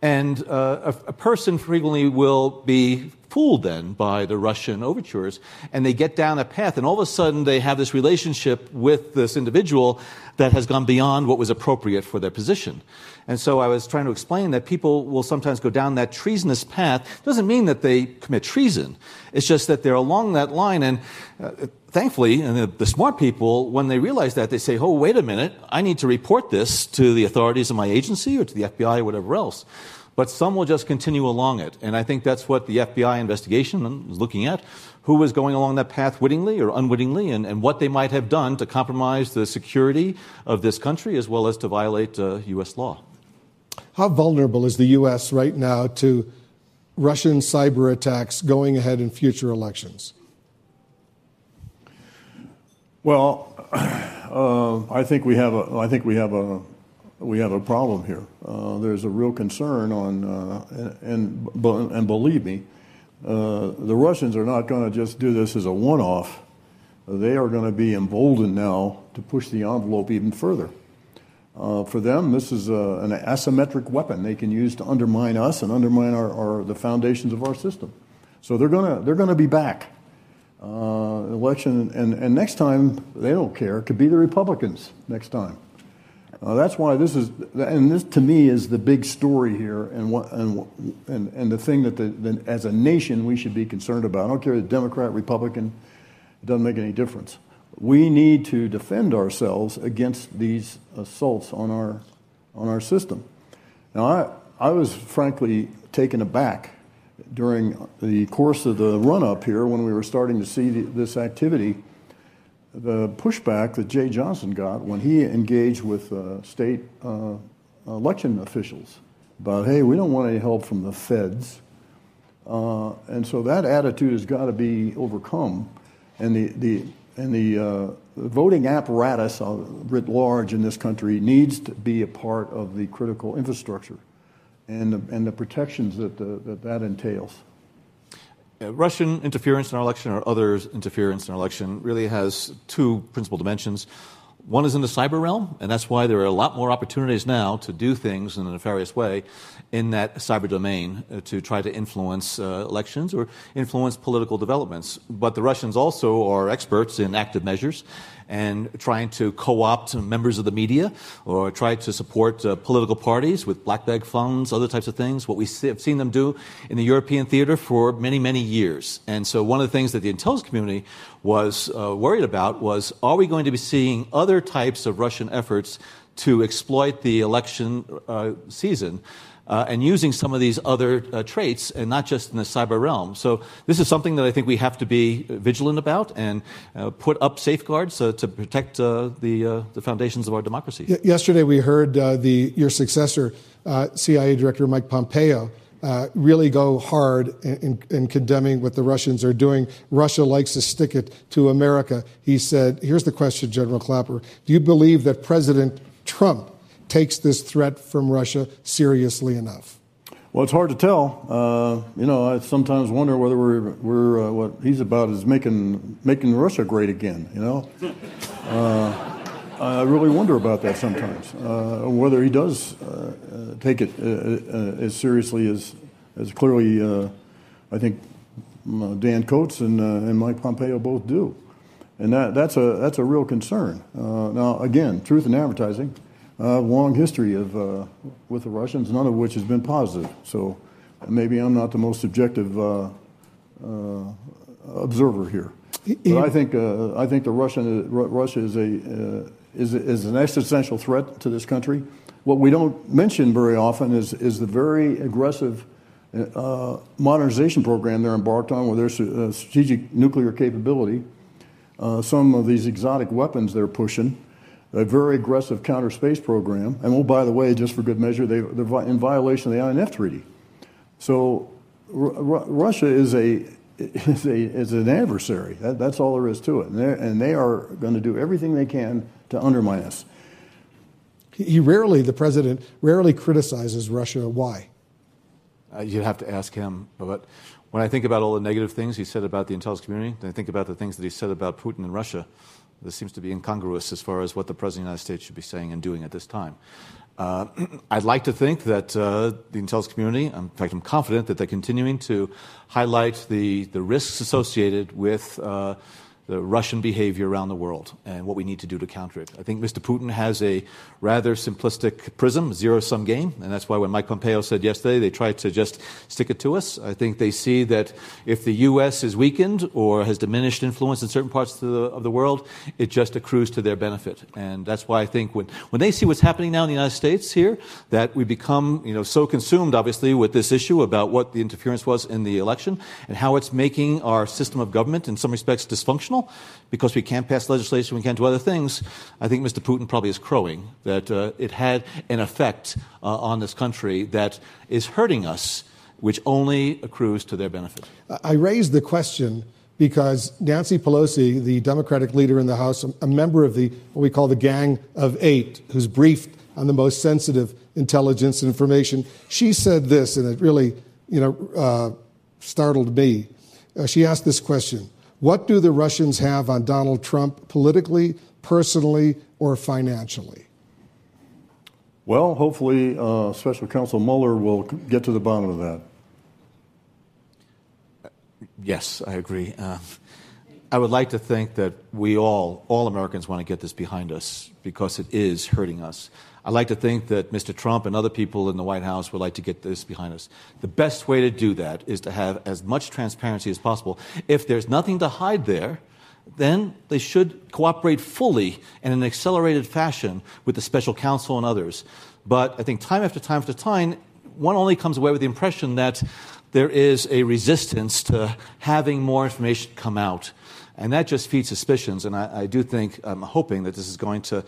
And uh, a, a, person frequently will be fooled then by the Russian overtures, and they get down a path, and all of a sudden they have this relationship with this individual that has gone beyond what was appropriate for their position. And so I was trying to explain that people will sometimes go down that treasonous path. It doesn't mean that they commit treason. It's just that they're along that line, and uh, thankfully, and the, the, smart people, when they realize that, they say, oh, wait a minute, I need to report this to the authorities of my agency or to the FBI or whatever else. But some will just continue along it. And I think that's what the FBI investigation is looking at who was going along that path wittingly or unwittingly, and, and what they might have done to compromise the security of this country as well as to violate uh, U.S. law. How vulnerable is the U.S. right now to Russian cyber attacks going ahead in future elections? Well, uh, I think we have a. I think we have a. We have a problem here. Uh, there's a real concern on, uh, and, and, and believe me, uh, the Russians are not going to just do this as a one-off. They are going to be emboldened now to push the envelope even further. Uh, for them, this is a, an asymmetric weapon they can use to undermine us and undermine our, our the foundations of our system. So they're going to they're to be back uh, election, and, and next time they don't care. It could be the Republicans next time. Uh, that's why this is, and this to me is the big story here, and what, and and, and the thing that the, the, as a nation we should be concerned about. I don't care if Democrat, Republican, it doesn't make any difference. We need to defend ourselves against these assaults on our on our system. Now, I I was frankly taken aback during the course of the run up here when we were starting to see the, this activity, the pushback that Jeh Johnson got when he engaged with uh, state uh, election officials about, hey, we don't want any help from the feds. Uh, and so that attitude has got to be overcome. And the, the, and the, uh, voting apparatus uh, writ large in this country needs to be a part of the critical infrastructure and the, and the protections that, the, that that entails. Uh, Russian interference in our election or others' interference in our election really has two principal dimensions. One is in the cyber realm, and that's why there are a lot more opportunities now to do things in a nefarious way in that cyber domain uh, to try to influence uh, elections or influence political developments. But the Russians also are experts in active measures and trying to co opt members of the media or try to support uh, political parties with black bag funds, other types of things, what we have seen them do in the European theater for many, many years. And so, one of the things that the intelligence community was uh, worried about was are we going to be seeing other types of Russian efforts to exploit the election uh, season? Uh, and using some of these other uh, traits, and not just in the cyber realm. So this is something that I think we have to be vigilant about and uh, put up safeguards uh, to protect uh, the uh, the foundations of our democracy. Y- yesterday, we heard the your successor, CIA Director Mike Pompeo. Really go hard in, in, in, condemning what the Russians are doing. Russia likes to stick it to America. He said, Here's the question, General Clapper. Do you believe that President Trump takes this threat from Russia seriously enough? Well, it's hard to tell. Uh, you know, I sometimes wonder whether we're, we're uh, what he's about is making making Russia great again. You know, Uh, I really wonder about that sometimes, uh, whether he does uh, uh take it as seriously as, as clearly I think Dan Coats and, and Mike Pompeo both do. And that, that's, a, that's a real concern. now, again, truth in advertising, long history of, with the Russians, none of which has been positive. So maybe I'm not the most objective observer here. But I think uh, I think the Russian Russia is a uh, is, is an existential threat to this country. What we don't mention very often is, is the very aggressive uh, modernization program they're embarked on with their uh, strategic nuclear capability, uh, some of these exotic weapons they're pushing, a very aggressive counter space program, and oh, by the way, just for good measure, they, they're in violation of the INF Treaty. So R- Russia is a is, a, is an adversary. That, that's all there is to it. And, and they are going to do everything they can to undermine us. He rarely, the president, rarely criticizes Russia. Why? Uh, you'd have to ask him. But when I think about all the negative things he said about the intelligence community, and I think about the things that he said about Putin and Russia, this seems to be incongruous as far as what the President of the United States should be saying and doing at this time. Uh, I'd like to think that uh, the intelligence community, in fact, I'm confident that they're continuing to highlight the, the risks associated with uh, the Russian behavior around the world and what we need to do to counter it. I think Mr. Putin has a rather simplistic prism, zero sum game, and that's why when Mike Pompeo said yesterday they tried to just stick it to us, I think they see that if the U.S. is weakened or has diminished influence in certain parts of the, of the world, it just accrues to their benefit. And that's why I think when, when they see what's happening now in the United States here, that we become you know, so consumed, obviously, with this issue about what the interference was in the election and how it's making our system of government in some respects dysfunctional because we can't pass legislation, we can't do other things, I think Mr. Putin probably is crowing that uh, it had an effect uh, on this country that is hurting us, which only accrues to their benefit. I raised the question because Nancy Pelosi, the Democratic leader in the House, a member of the what we call the Gang of Eight, who's briefed on the most sensitive intelligence and information, she said this, and it really, you know, uh, startled me. Uh, she asked this question what do the Russians have on Donald Trump politically, personally, or financially? Well, hopefully, uh, Special Counsel Mueller will get to the bottom of that. Yes, I agree. Uh, I would like to think that we all, all Americans, want to get this behind us because it is hurting us. I like to think that Mr. Trump and other people in the White House would like to get this behind us. The best way to do that is to have as much transparency as possible. If there's nothing to hide there, then they should cooperate fully and in an accelerated fashion with the special counsel and others. But I think time after time after time, one only comes away with the impression that there is a resistance to having more information come out. And that just feeds suspicions. And I, I do think, I'm hoping that this is going to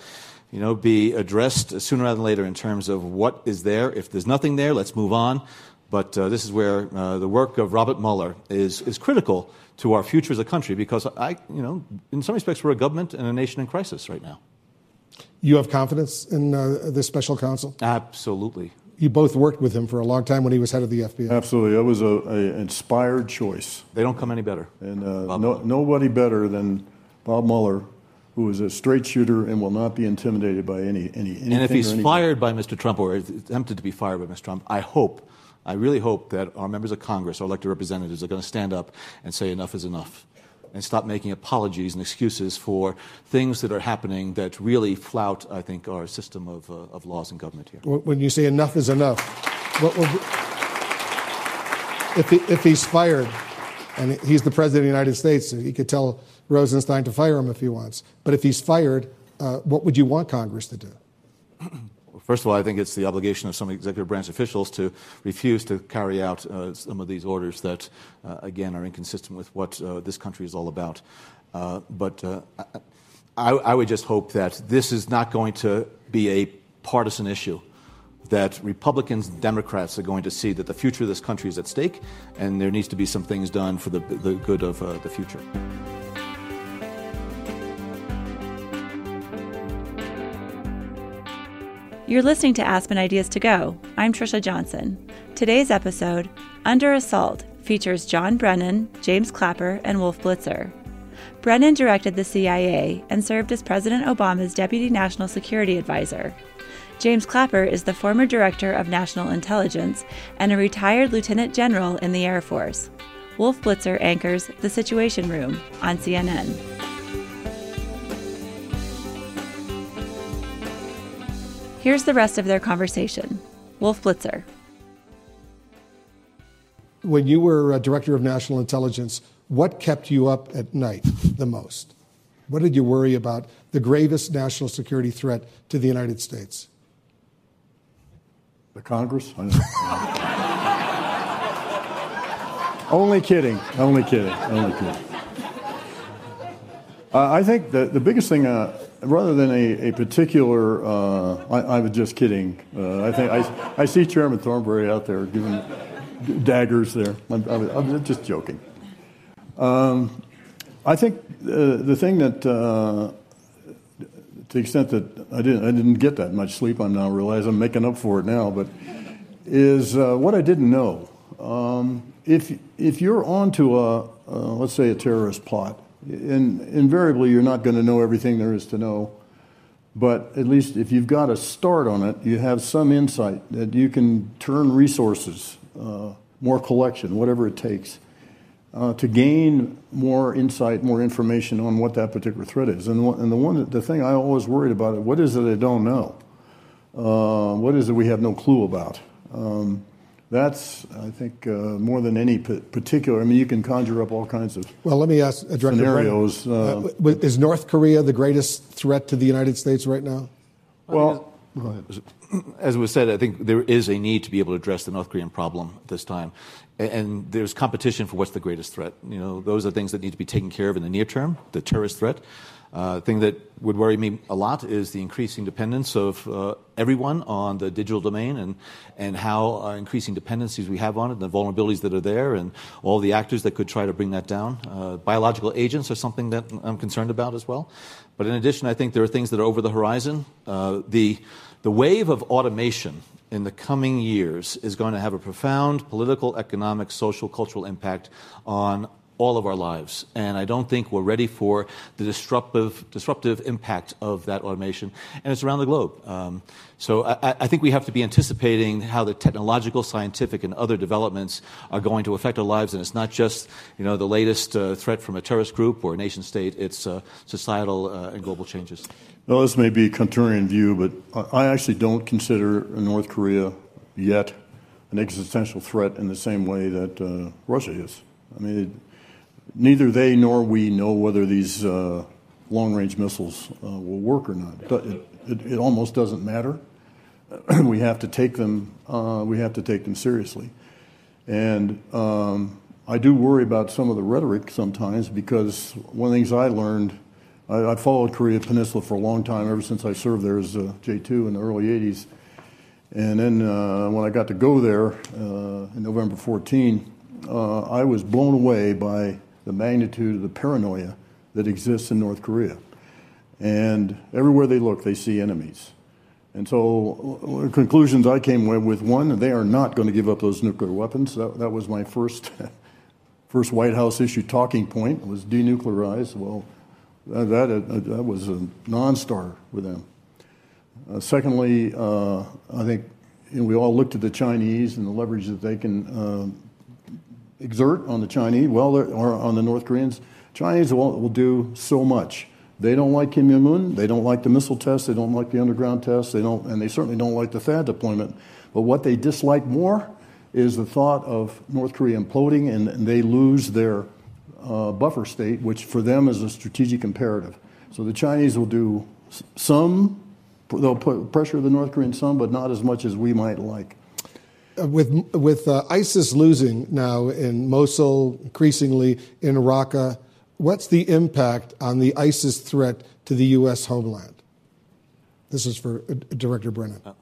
you know, be addressed sooner rather than later in terms of what is there. If there's nothing there, let's move on. But uh, this is where uh, the work of Robert Mueller is, is critical to our future as a country because I, you know, in some respects, we're a government and a nation in crisis right now. You have confidence in uh, the special counsel? Absolutely. You both worked with him for a long time when he was head of the FBI. Absolutely. That was an inspired choice. They don't come any better. And uh, no, nobody better than Bob Mueller who is a straight shooter and will not be intimidated by any any. And if he's fired by Mr. Trump or tempted to be fired by Mr. Trump, I hope, I really hope that our members of Congress, our elected representatives, are going to stand up and say enough is enough, and stop making apologies and excuses for things that are happening that really flout, I think, our system of uh, of laws and government here. When you say enough is enough, what, what, if he, if he's fired, and he's the president of the United States, he could tell Rosenstein to fire him if he wants. But if he's fired, uh, what would you want Congress to do? First of all, I think it's the obligation of some executive branch officials to refuse to carry out uh, some of these orders that, uh, again, are inconsistent with what uh, this country is all about. Uh, but uh, I, I would just hope that this is not going to be a partisan issue that Republicans and Democrats are going to see that the future of this country is at stake, and there needs to be some things done for the, the good of uh, the future. You're listening to Aspen Ideas to Go. I'm Trisha Johnson. Today's episode, Under Assault, features John Brennan, James Clapper, and Wolf Blitzer. Brennan directed the CIA and served as President Obama's Deputy National Security Advisor. James Clapper is the former Director of National Intelligence and a retired Lieutenant General in the Air Force. Wolf Blitzer anchors The Situation Room on CNN. Here's the rest of their conversation. Wolf Blitzer. When you were Director of National Intelligence, what kept you up at night the most? What did you worry about? The gravest national security threat to the United States? The Congress? only kidding. Only kidding. Only kidding. Uh, I think the, the biggest thing, uh, rather than a, a particular, uh, I, I, was just kidding. Uh, I think I, I see Chairman Thornberry out there giving daggers there. I'm, I'm just joking. Um, I think uh, the thing that, uh, to the extent that I didn't, I didn't get that much sleep, I'm now realize I'm making up for it now, but is what I didn't know. Um, if if you're onto a let's say a terrorist plot and invariably you're not going to know everything there is to know. But at least if you've got a start on it, you have some insight that you can turn resources, uh, more collection, whatever it takes, uh, to gain more insight, more information on what that particular threat is. And, and the one, the thing I always worried about it, what is it I don't know? Uh, what is it we have no clue about? Um, that's, I think, uh, more than any particular. I mean, you can conjure up all kinds of well. Let me ask uh, Director scenarios. Uh, uh, is North Korea the greatest threat to the United States right now? Well, as was said, I think there is a need to be able to address the North Korean problem at this time. And there's competition for what's the greatest threat. You know, those are things that need to be taken care of in the near term, the terrorist threat. Uh, thing that would worry me a lot is the increasing dependence of uh, everyone on the digital domain and, and how uh, increasing dependencies we have on it, the vulnerabilities that are there, and all the actors that could try to bring that down. Biological agents are something that I'm concerned about as well. But in addition, I think there are things that are over the horizon. The, the wave of automation in the coming years is going to have a profound political, economic, social, cultural impact on all of our lives. And I don't think we're ready for the disruptive, disruptive impact of that automation. And it's around the globe. Um, so I, I, think we have to be anticipating how the technological, scientific, and other developments are going to affect our lives. And it's not just you know, the latest uh, threat from a terrorist group or a nation state, it's uh, societal uh, and global changes. Well, this may be a contrarian view, but I actually don't consider North Korea yet an existential threat in the same way that uh, Russia is. I mean, it, neither they nor we know whether these uh, long range missiles uh, will work or not. It, it, it almost doesn't matter. we have to take them. Uh, we have to take them seriously, and um, I do worry about some of the rhetoric sometimes because one of the things I learned. I, I followed Korea Peninsula for a long time, ever since I served there as a J2 in the early 80s. And then uh, when I got to go there uh, in November 14, uh, I was blown away by the magnitude of the paranoia that exists in North Korea. And everywhere they look, they see enemies. And so, conclusions I came with one, they are not going to give up those nuclear weapons. That, that was my first, first White House issue talking point was denuclearize. Well, that, that, uh, that was a non-starter with them. Uh, secondly, uh, I think you know, we all looked at the Chinese and the leverage that they can uh, exert on the Chinese, well, or on the North Koreans, Chinese will, will do so much. They don't like Kim Jong Un. They don't like the missile tests. They don't like the underground tests. They don't, and they certainly don't like the THAAD deployment. But what they dislike more is the thought of North Korea imploding and, and they lose their uh, buffer state, which for them is a strategic imperative. So the Chinese will do some. They'll put pressure the North Koreans some, but not as much as we might like. With with uh, ISIS losing now in Mosul, increasingly in Raqqa, what's the impact on the ISIS threat to the U.S. homeland? This is for uh, Director Brennan. Uh,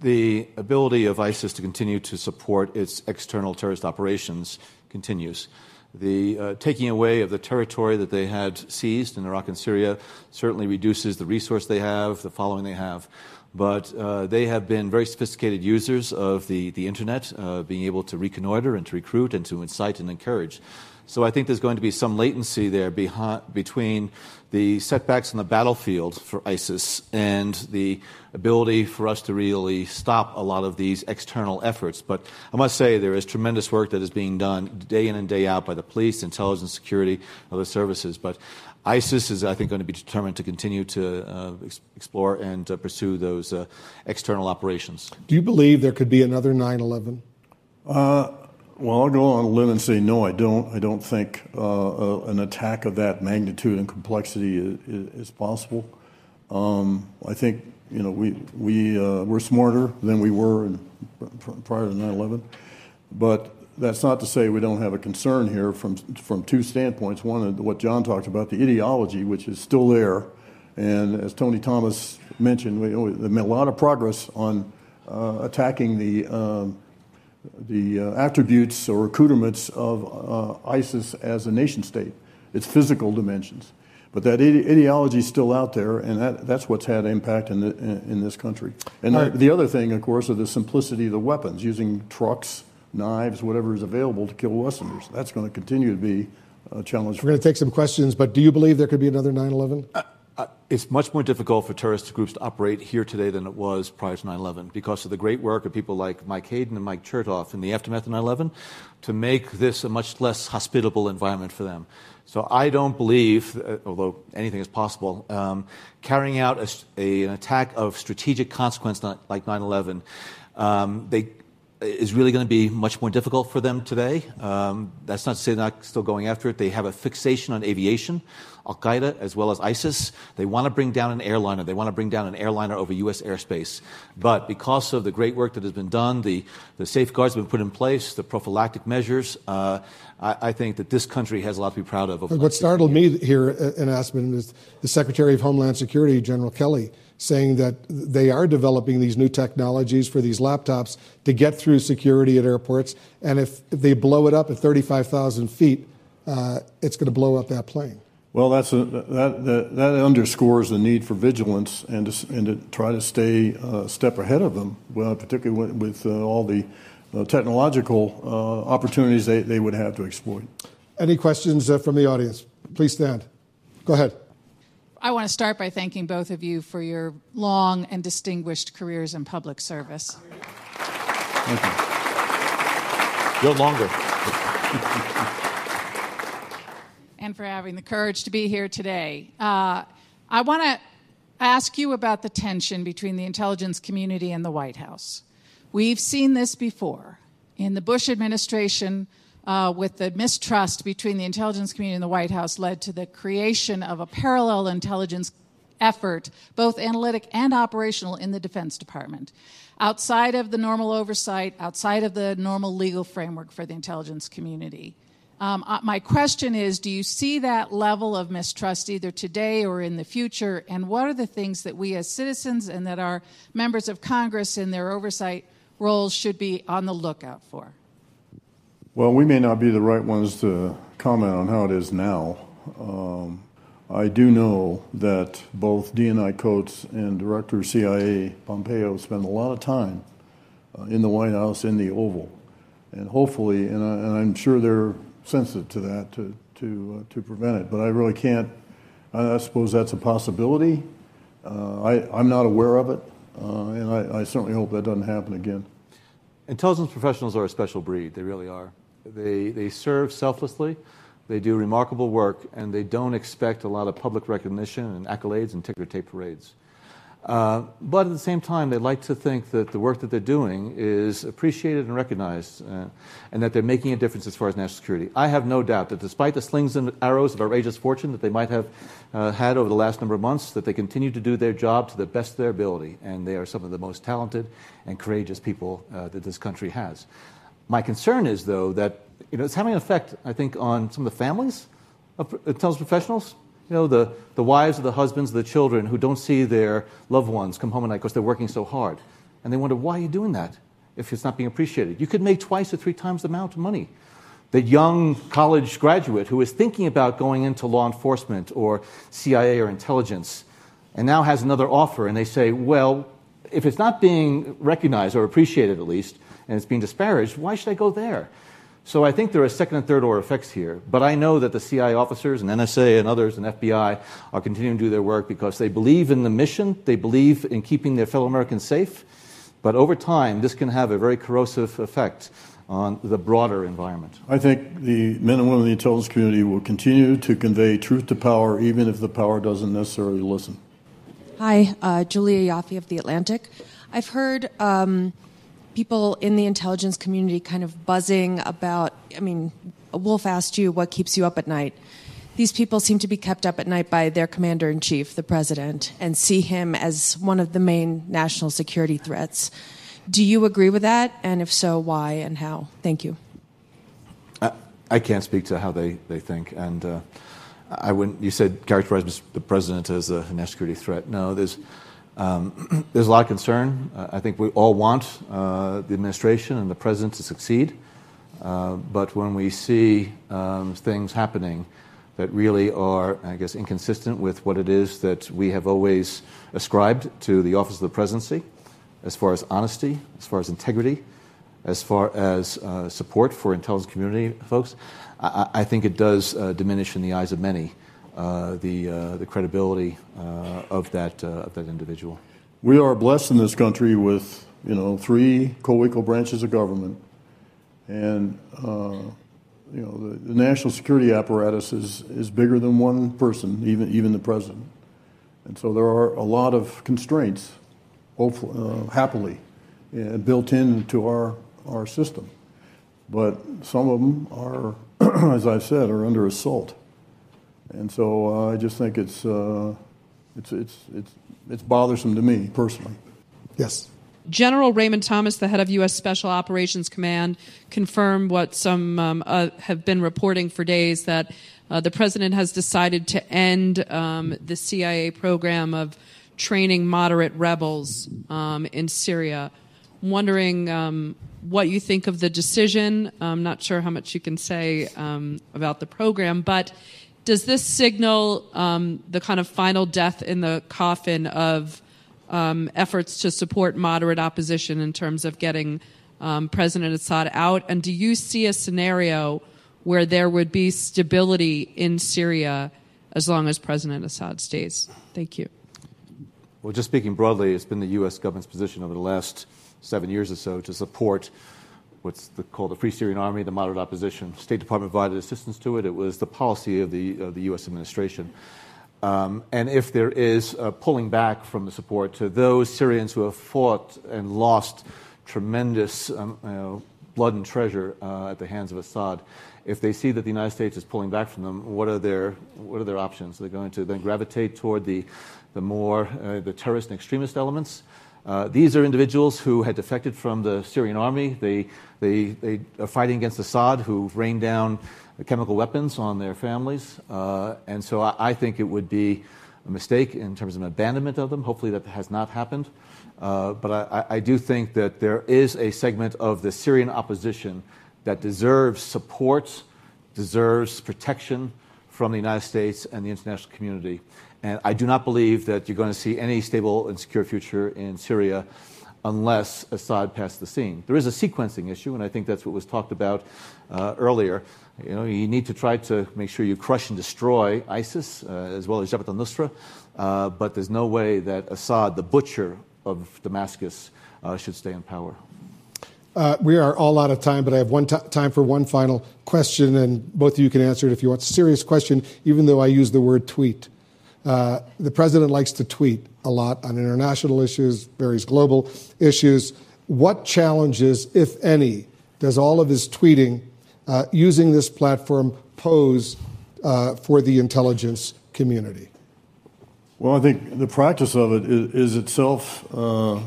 the ability of ISIS to continue to support its external terrorist operations continues. The uh, taking away of the territory that they had seized in Iraq and Syria certainly reduces the resource they have, the following they have but uh, they have been very sophisticated users of the, the internet, uh, being able to reconnoiter and to recruit and to incite and encourage. So I think there's going to be some latency there behind, between the setbacks on the battlefield for ISIS and the ability for us to really stop a lot of these external efforts. But I must say there is tremendous work that is being done day in and day out by the police, intelligence, security, other services. But ISIS is, I think, going to be determined to continue to uh, ex- explore and uh, pursue those uh, external operations. Do you believe there could be another 9 11? Uh, well, I'll go on a limb and say no, I don't. I don't think uh, uh, an attack of that magnitude and complexity is, is possible. Um, I think you know we we we're smarter than we were in, prior to 9/11, but that's not to say we don't have a concern here from from two standpoints. One, what John talked about, the ideology, which is still there, and as Tony Thomas mentioned, we, we made a lot of progress on uh, attacking the um, the uh, attributes or accoutrements of uh, ISIS as a nation state, its physical dimensions. But that ide- ideology is still out there, and that, that's what's had impact in, the, in, in this country. And right. the, the other thing, of course, is the simplicity of the weapons, using trucks knives, whatever is available to kill Westerners. That's going to continue to be a challenge. We're going to take some questions, but do you believe there could be another 9 11? Uh, uh, it's much more difficult for terrorist groups to operate here today than it was prior to 9 11 because of the great work of people like Mike Hayden and Mike Chertoff in the aftermath of 9 11 to make this a much less hospitable environment for them. So I don't believe, uh, although anything is possible, um, carrying out a, a, an attack of strategic consequence like 9 11. Um, they is really going to be much more difficult for them today. Um, that's not to say they're not still going after it. They have a fixation on aviation, Al Qaeda as well as ISIS. They want to bring down an airliner. They want to bring down an airliner over U.S. airspace. But because of the great work that has been done, the, the safeguards have been put in place, the prophylactic measures, uh, I, I, think that this country has a lot to be proud of. what startled me here in Aspen is the Secretary of Homeland Security, General Kelly saying that they are developing these new technologies for these laptops to get through security at airports. And if, if they blow it up at 35,000 feet, uh, it's going to blow up that plane. Well, that's a, that, that, that, underscores the need for vigilance and to, and to try to stay a step ahead of them, well, particularly with, with uh, all the uh, technological uh, opportunities they, they would have to exploit. Any questions uh, from the audience? Please stand. Go ahead. I want to start by thanking both of you for your long and distinguished careers in public service. Thank you. You're longer. and for having the courage to be here today. Uh, I want to ask you about the tension between the intelligence community and the White House. We've seen this before. In the Bush administration, uh, with the mistrust between the intelligence community and the White House led to the creation of a parallel intelligence effort, both analytic and operational, in the Defense Department. Outside of the normal oversight, outside of the normal legal framework for the intelligence community. Um, uh, my question is Do you see that level of mistrust either today or in the future? And what are the things that we as citizens and that our members of Congress in their oversight roles should be on the lookout for? Well, we may not be the right ones to comment on how it is now. Um, I do know that both DNI Coats and Director of CIA Pompeo spend a lot of time uh, in the White House, in the Oval, and hopefully, and, I, am sure they're sensitive to that to to uh, to prevent it. But I really can't. I, I suppose that's a possibility. Uh, I I'm not aware of it, uh, and I, I certainly hope that doesn't happen again. Intelligence professionals are a special breed. They really are. They, they serve selflessly, they do remarkable work, and they don't expect a lot of public recognition and accolades and ticker tape parades. Uh, but at the same time, they like to think that the work that they're doing is appreciated and recognized, uh, and that they're making a difference as far as national security. I have no doubt that despite the slings and arrows of outrageous fortune that they might have uh, had over the last number of months, that they continue to do their job to the best of their ability, and they are some of the most talented and courageous people uh, that this country has. My concern is, though, that you know, it's having an effect, I think, on some of the families of intelligence professionals. You know, the, the wives of the husbands of the children who don't see their loved ones come home at night because they're working so hard. And they wonder, why are you doing that if it's not being appreciated? You could make twice or three times the amount of money. The young college graduate who is thinking about going into law enforcement or CIA or intelligence and now has another offer, and they say, well, if it's not being recognized or appreciated at least, and it's being disparaged, why should I go there? So I think there are second and third order effects here. But I know that the CIA officers and NSA and others and FBI are continuing to do their work because they believe in the mission, they believe in keeping their fellow Americans safe. But over time, this can have a very corrosive effect on the broader environment. I think the men and women of the intelligence community will continue to convey truth to power, even if the power doesn't necessarily listen. Hi, uh, Julia Ioffe of The Atlantic. I've heard um, people in the intelligence community kind of buzzing about, I mean, Wolf asked you what keeps you up at night. These people seem to be kept up at night by their commander in chief, the president, and see him as one of the main national security threats. Do you agree with that? And if so, why and how? Thank you. I, I can't speak to how they, they think. And uh, I wouldn't, you said characterize the president as a national security threat. No, there's, there's a lot of concern. Uh, I think we all want uh, the administration and the president to succeed. Uh, but when we see um, things happening that really are, I guess, inconsistent with what it is that we have always ascribed to the office of the presidency, as far as honesty, as far as integrity, as far as support for intelligence community folks, I, think it does diminish in the eyes of many the, uh, the credibility uh, of, that, uh, individual. We are blessed in this country with, you know, three co-equal branches of government. And, you know, the, national security apparatus is, is bigger than one person, even, even the president. And so there are a lot of constraints, happily, built into our, our system. But some of them are, as I've said, are under assault. And so uh, I just think it's, uh, it's, it's, it's, it's bothersome to me personally. Yes. General Raymond Thomas, the head of U.S. Special Operations Command, confirmed what some um, uh, have been reporting for days that uh, the president has decided to end um, the CIA program of training moderate rebels um, in Syria. Wondering um, what you think of the decision. I'm not sure how much you can say um, about the program, but does this signal um, the kind of final death in the coffin of um, efforts to support moderate opposition in terms of getting um, President Assad out? And do you see a scenario where there would be stability in Syria as long as President Assad stays? Thank you. Well, just speaking broadly, it's been the U.S. government's position over the last seven years or so to support what's the, called the Free Syrian Army, the moderate opposition. State Department provided assistance to it. It was the policy of the, of the U.S. administration. Um, and if there is pulling back from the support to those Syrians who have fought and lost tremendous um, you know, blood and treasure uh, at the hands of Assad, if they see that the United States is pulling back from them, what are their, what are their options? They're going to then gravitate toward the, the more uh, the terrorist and extremist elements. Uh, these are individuals who had defected from the Syrian army. They, they, they are fighting against Assad, who rained down chemical weapons on their families. Uh, and so I, I, think it would be a mistake in terms of abandonment of them. Hopefully, that has not happened. Uh, but I, I, do think that there is a segment of the Syrian opposition that deserves support, deserves protection from the United States and the international community. And I do not believe that you're going to see any stable and secure future in Syria unless Assad passes the scene. There is a sequencing issue, and I think that's what was talked about uh, earlier. You know, you need to try to make sure you crush and destroy ISIS uh, as well as Jabhat al-Nusra, uh, but there's no way that Assad, the butcher of Damascus, uh, should stay in power. Uh, we are all out of time, but I have one t- time for one final question, and both of you can answer it if you want. Serious question, even though I use the word tweet. Uh, the president likes to tweet a lot on international issues, various global issues. What challenges, if any, does all of his tweeting uh, using this platform pose uh, for the intelligence community? Well, I think the practice of it is, is itself uh,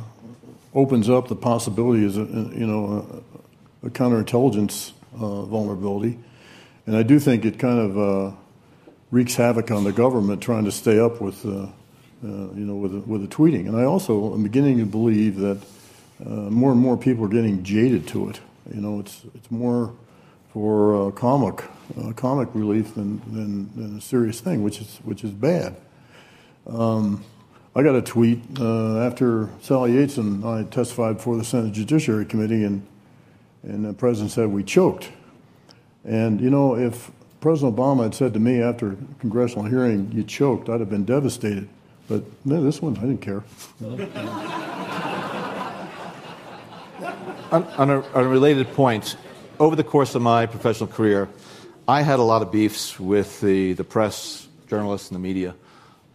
opens up the possibility as a, you know a, a counterintelligence uh, vulnerability, and I do think it kind of wreaks havoc on the government trying to stay up with, uh, uh, you know, with with the tweeting. And I also am beginning to believe that uh, more and more people are getting jaded to it. You know, it's it's more for uh, comic uh, comic relief than, than, than a serious thing, which is which is bad. Um, I got a tweet uh, after Sally Yates and I testified before the Senate Judiciary Committee, and and the president said we choked. And, you know, if President Obama had said to me after a congressional hearing, you choked, I'd have been devastated. But this one, I didn't care. on, on, a, on a related point, over the course of my professional career, I had a lot of beefs with the, the press, journalists, and the media.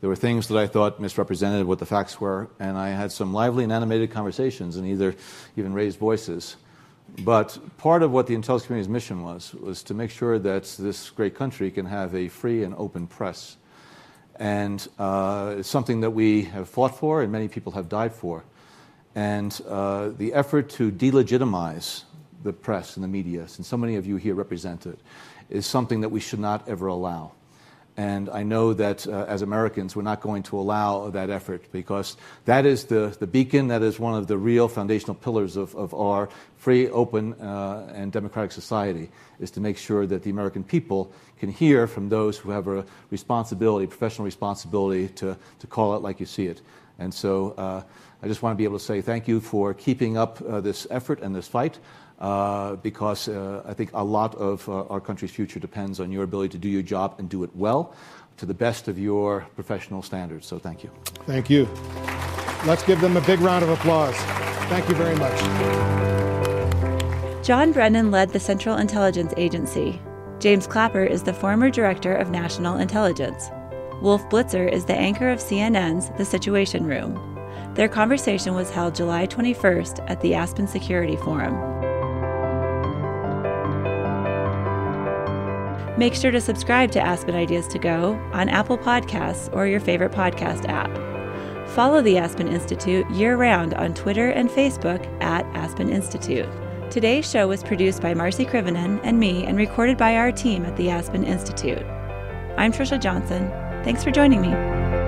There were things that I thought misrepresented what the facts were, and I had some lively and animated conversations and either even raised voices. But part of what the intelligence community's mission was was to make sure that this great country can have a free and open press. And uh, it's something that we have fought for and many people have died for. And uh, the effort to delegitimize the press and the media, since so many of you here represent it, is something that we should not ever allow. And I know that uh, as Americans, we're not going to allow that effort because that is the, the beacon, that is one of the real foundational pillars of, of our free, open, uh, and democratic society, is to make sure that the American people can hear from those who have a responsibility, professional responsibility, to, to call it like you see it. And so uh, I just want to be able to say thank you for keeping up uh, this effort and this fight. Uh, because uh, I think a lot of uh, our country's future depends on your ability to do your job and do it well to the best of your professional standards. So thank you. Thank you. Let's give them a big round of applause. Thank you very much. John Brennan led the Central Intelligence Agency. James Clapper is the former Director of National Intelligence. Wolf Blitzer is the anchor of CNN's The Situation Room. Their conversation was held July 21st at the Aspen Security Forum. Make sure to subscribe to Aspen Ideas to Go on Apple Podcasts or your favorite podcast app. Follow the Aspen Institute year round on Twitter and Facebook at Aspen Institute. Today's show was produced by Marci Krivonen and me and recorded by our team at the Aspen Institute. I'm Trisha Johnson. Thanks for joining me.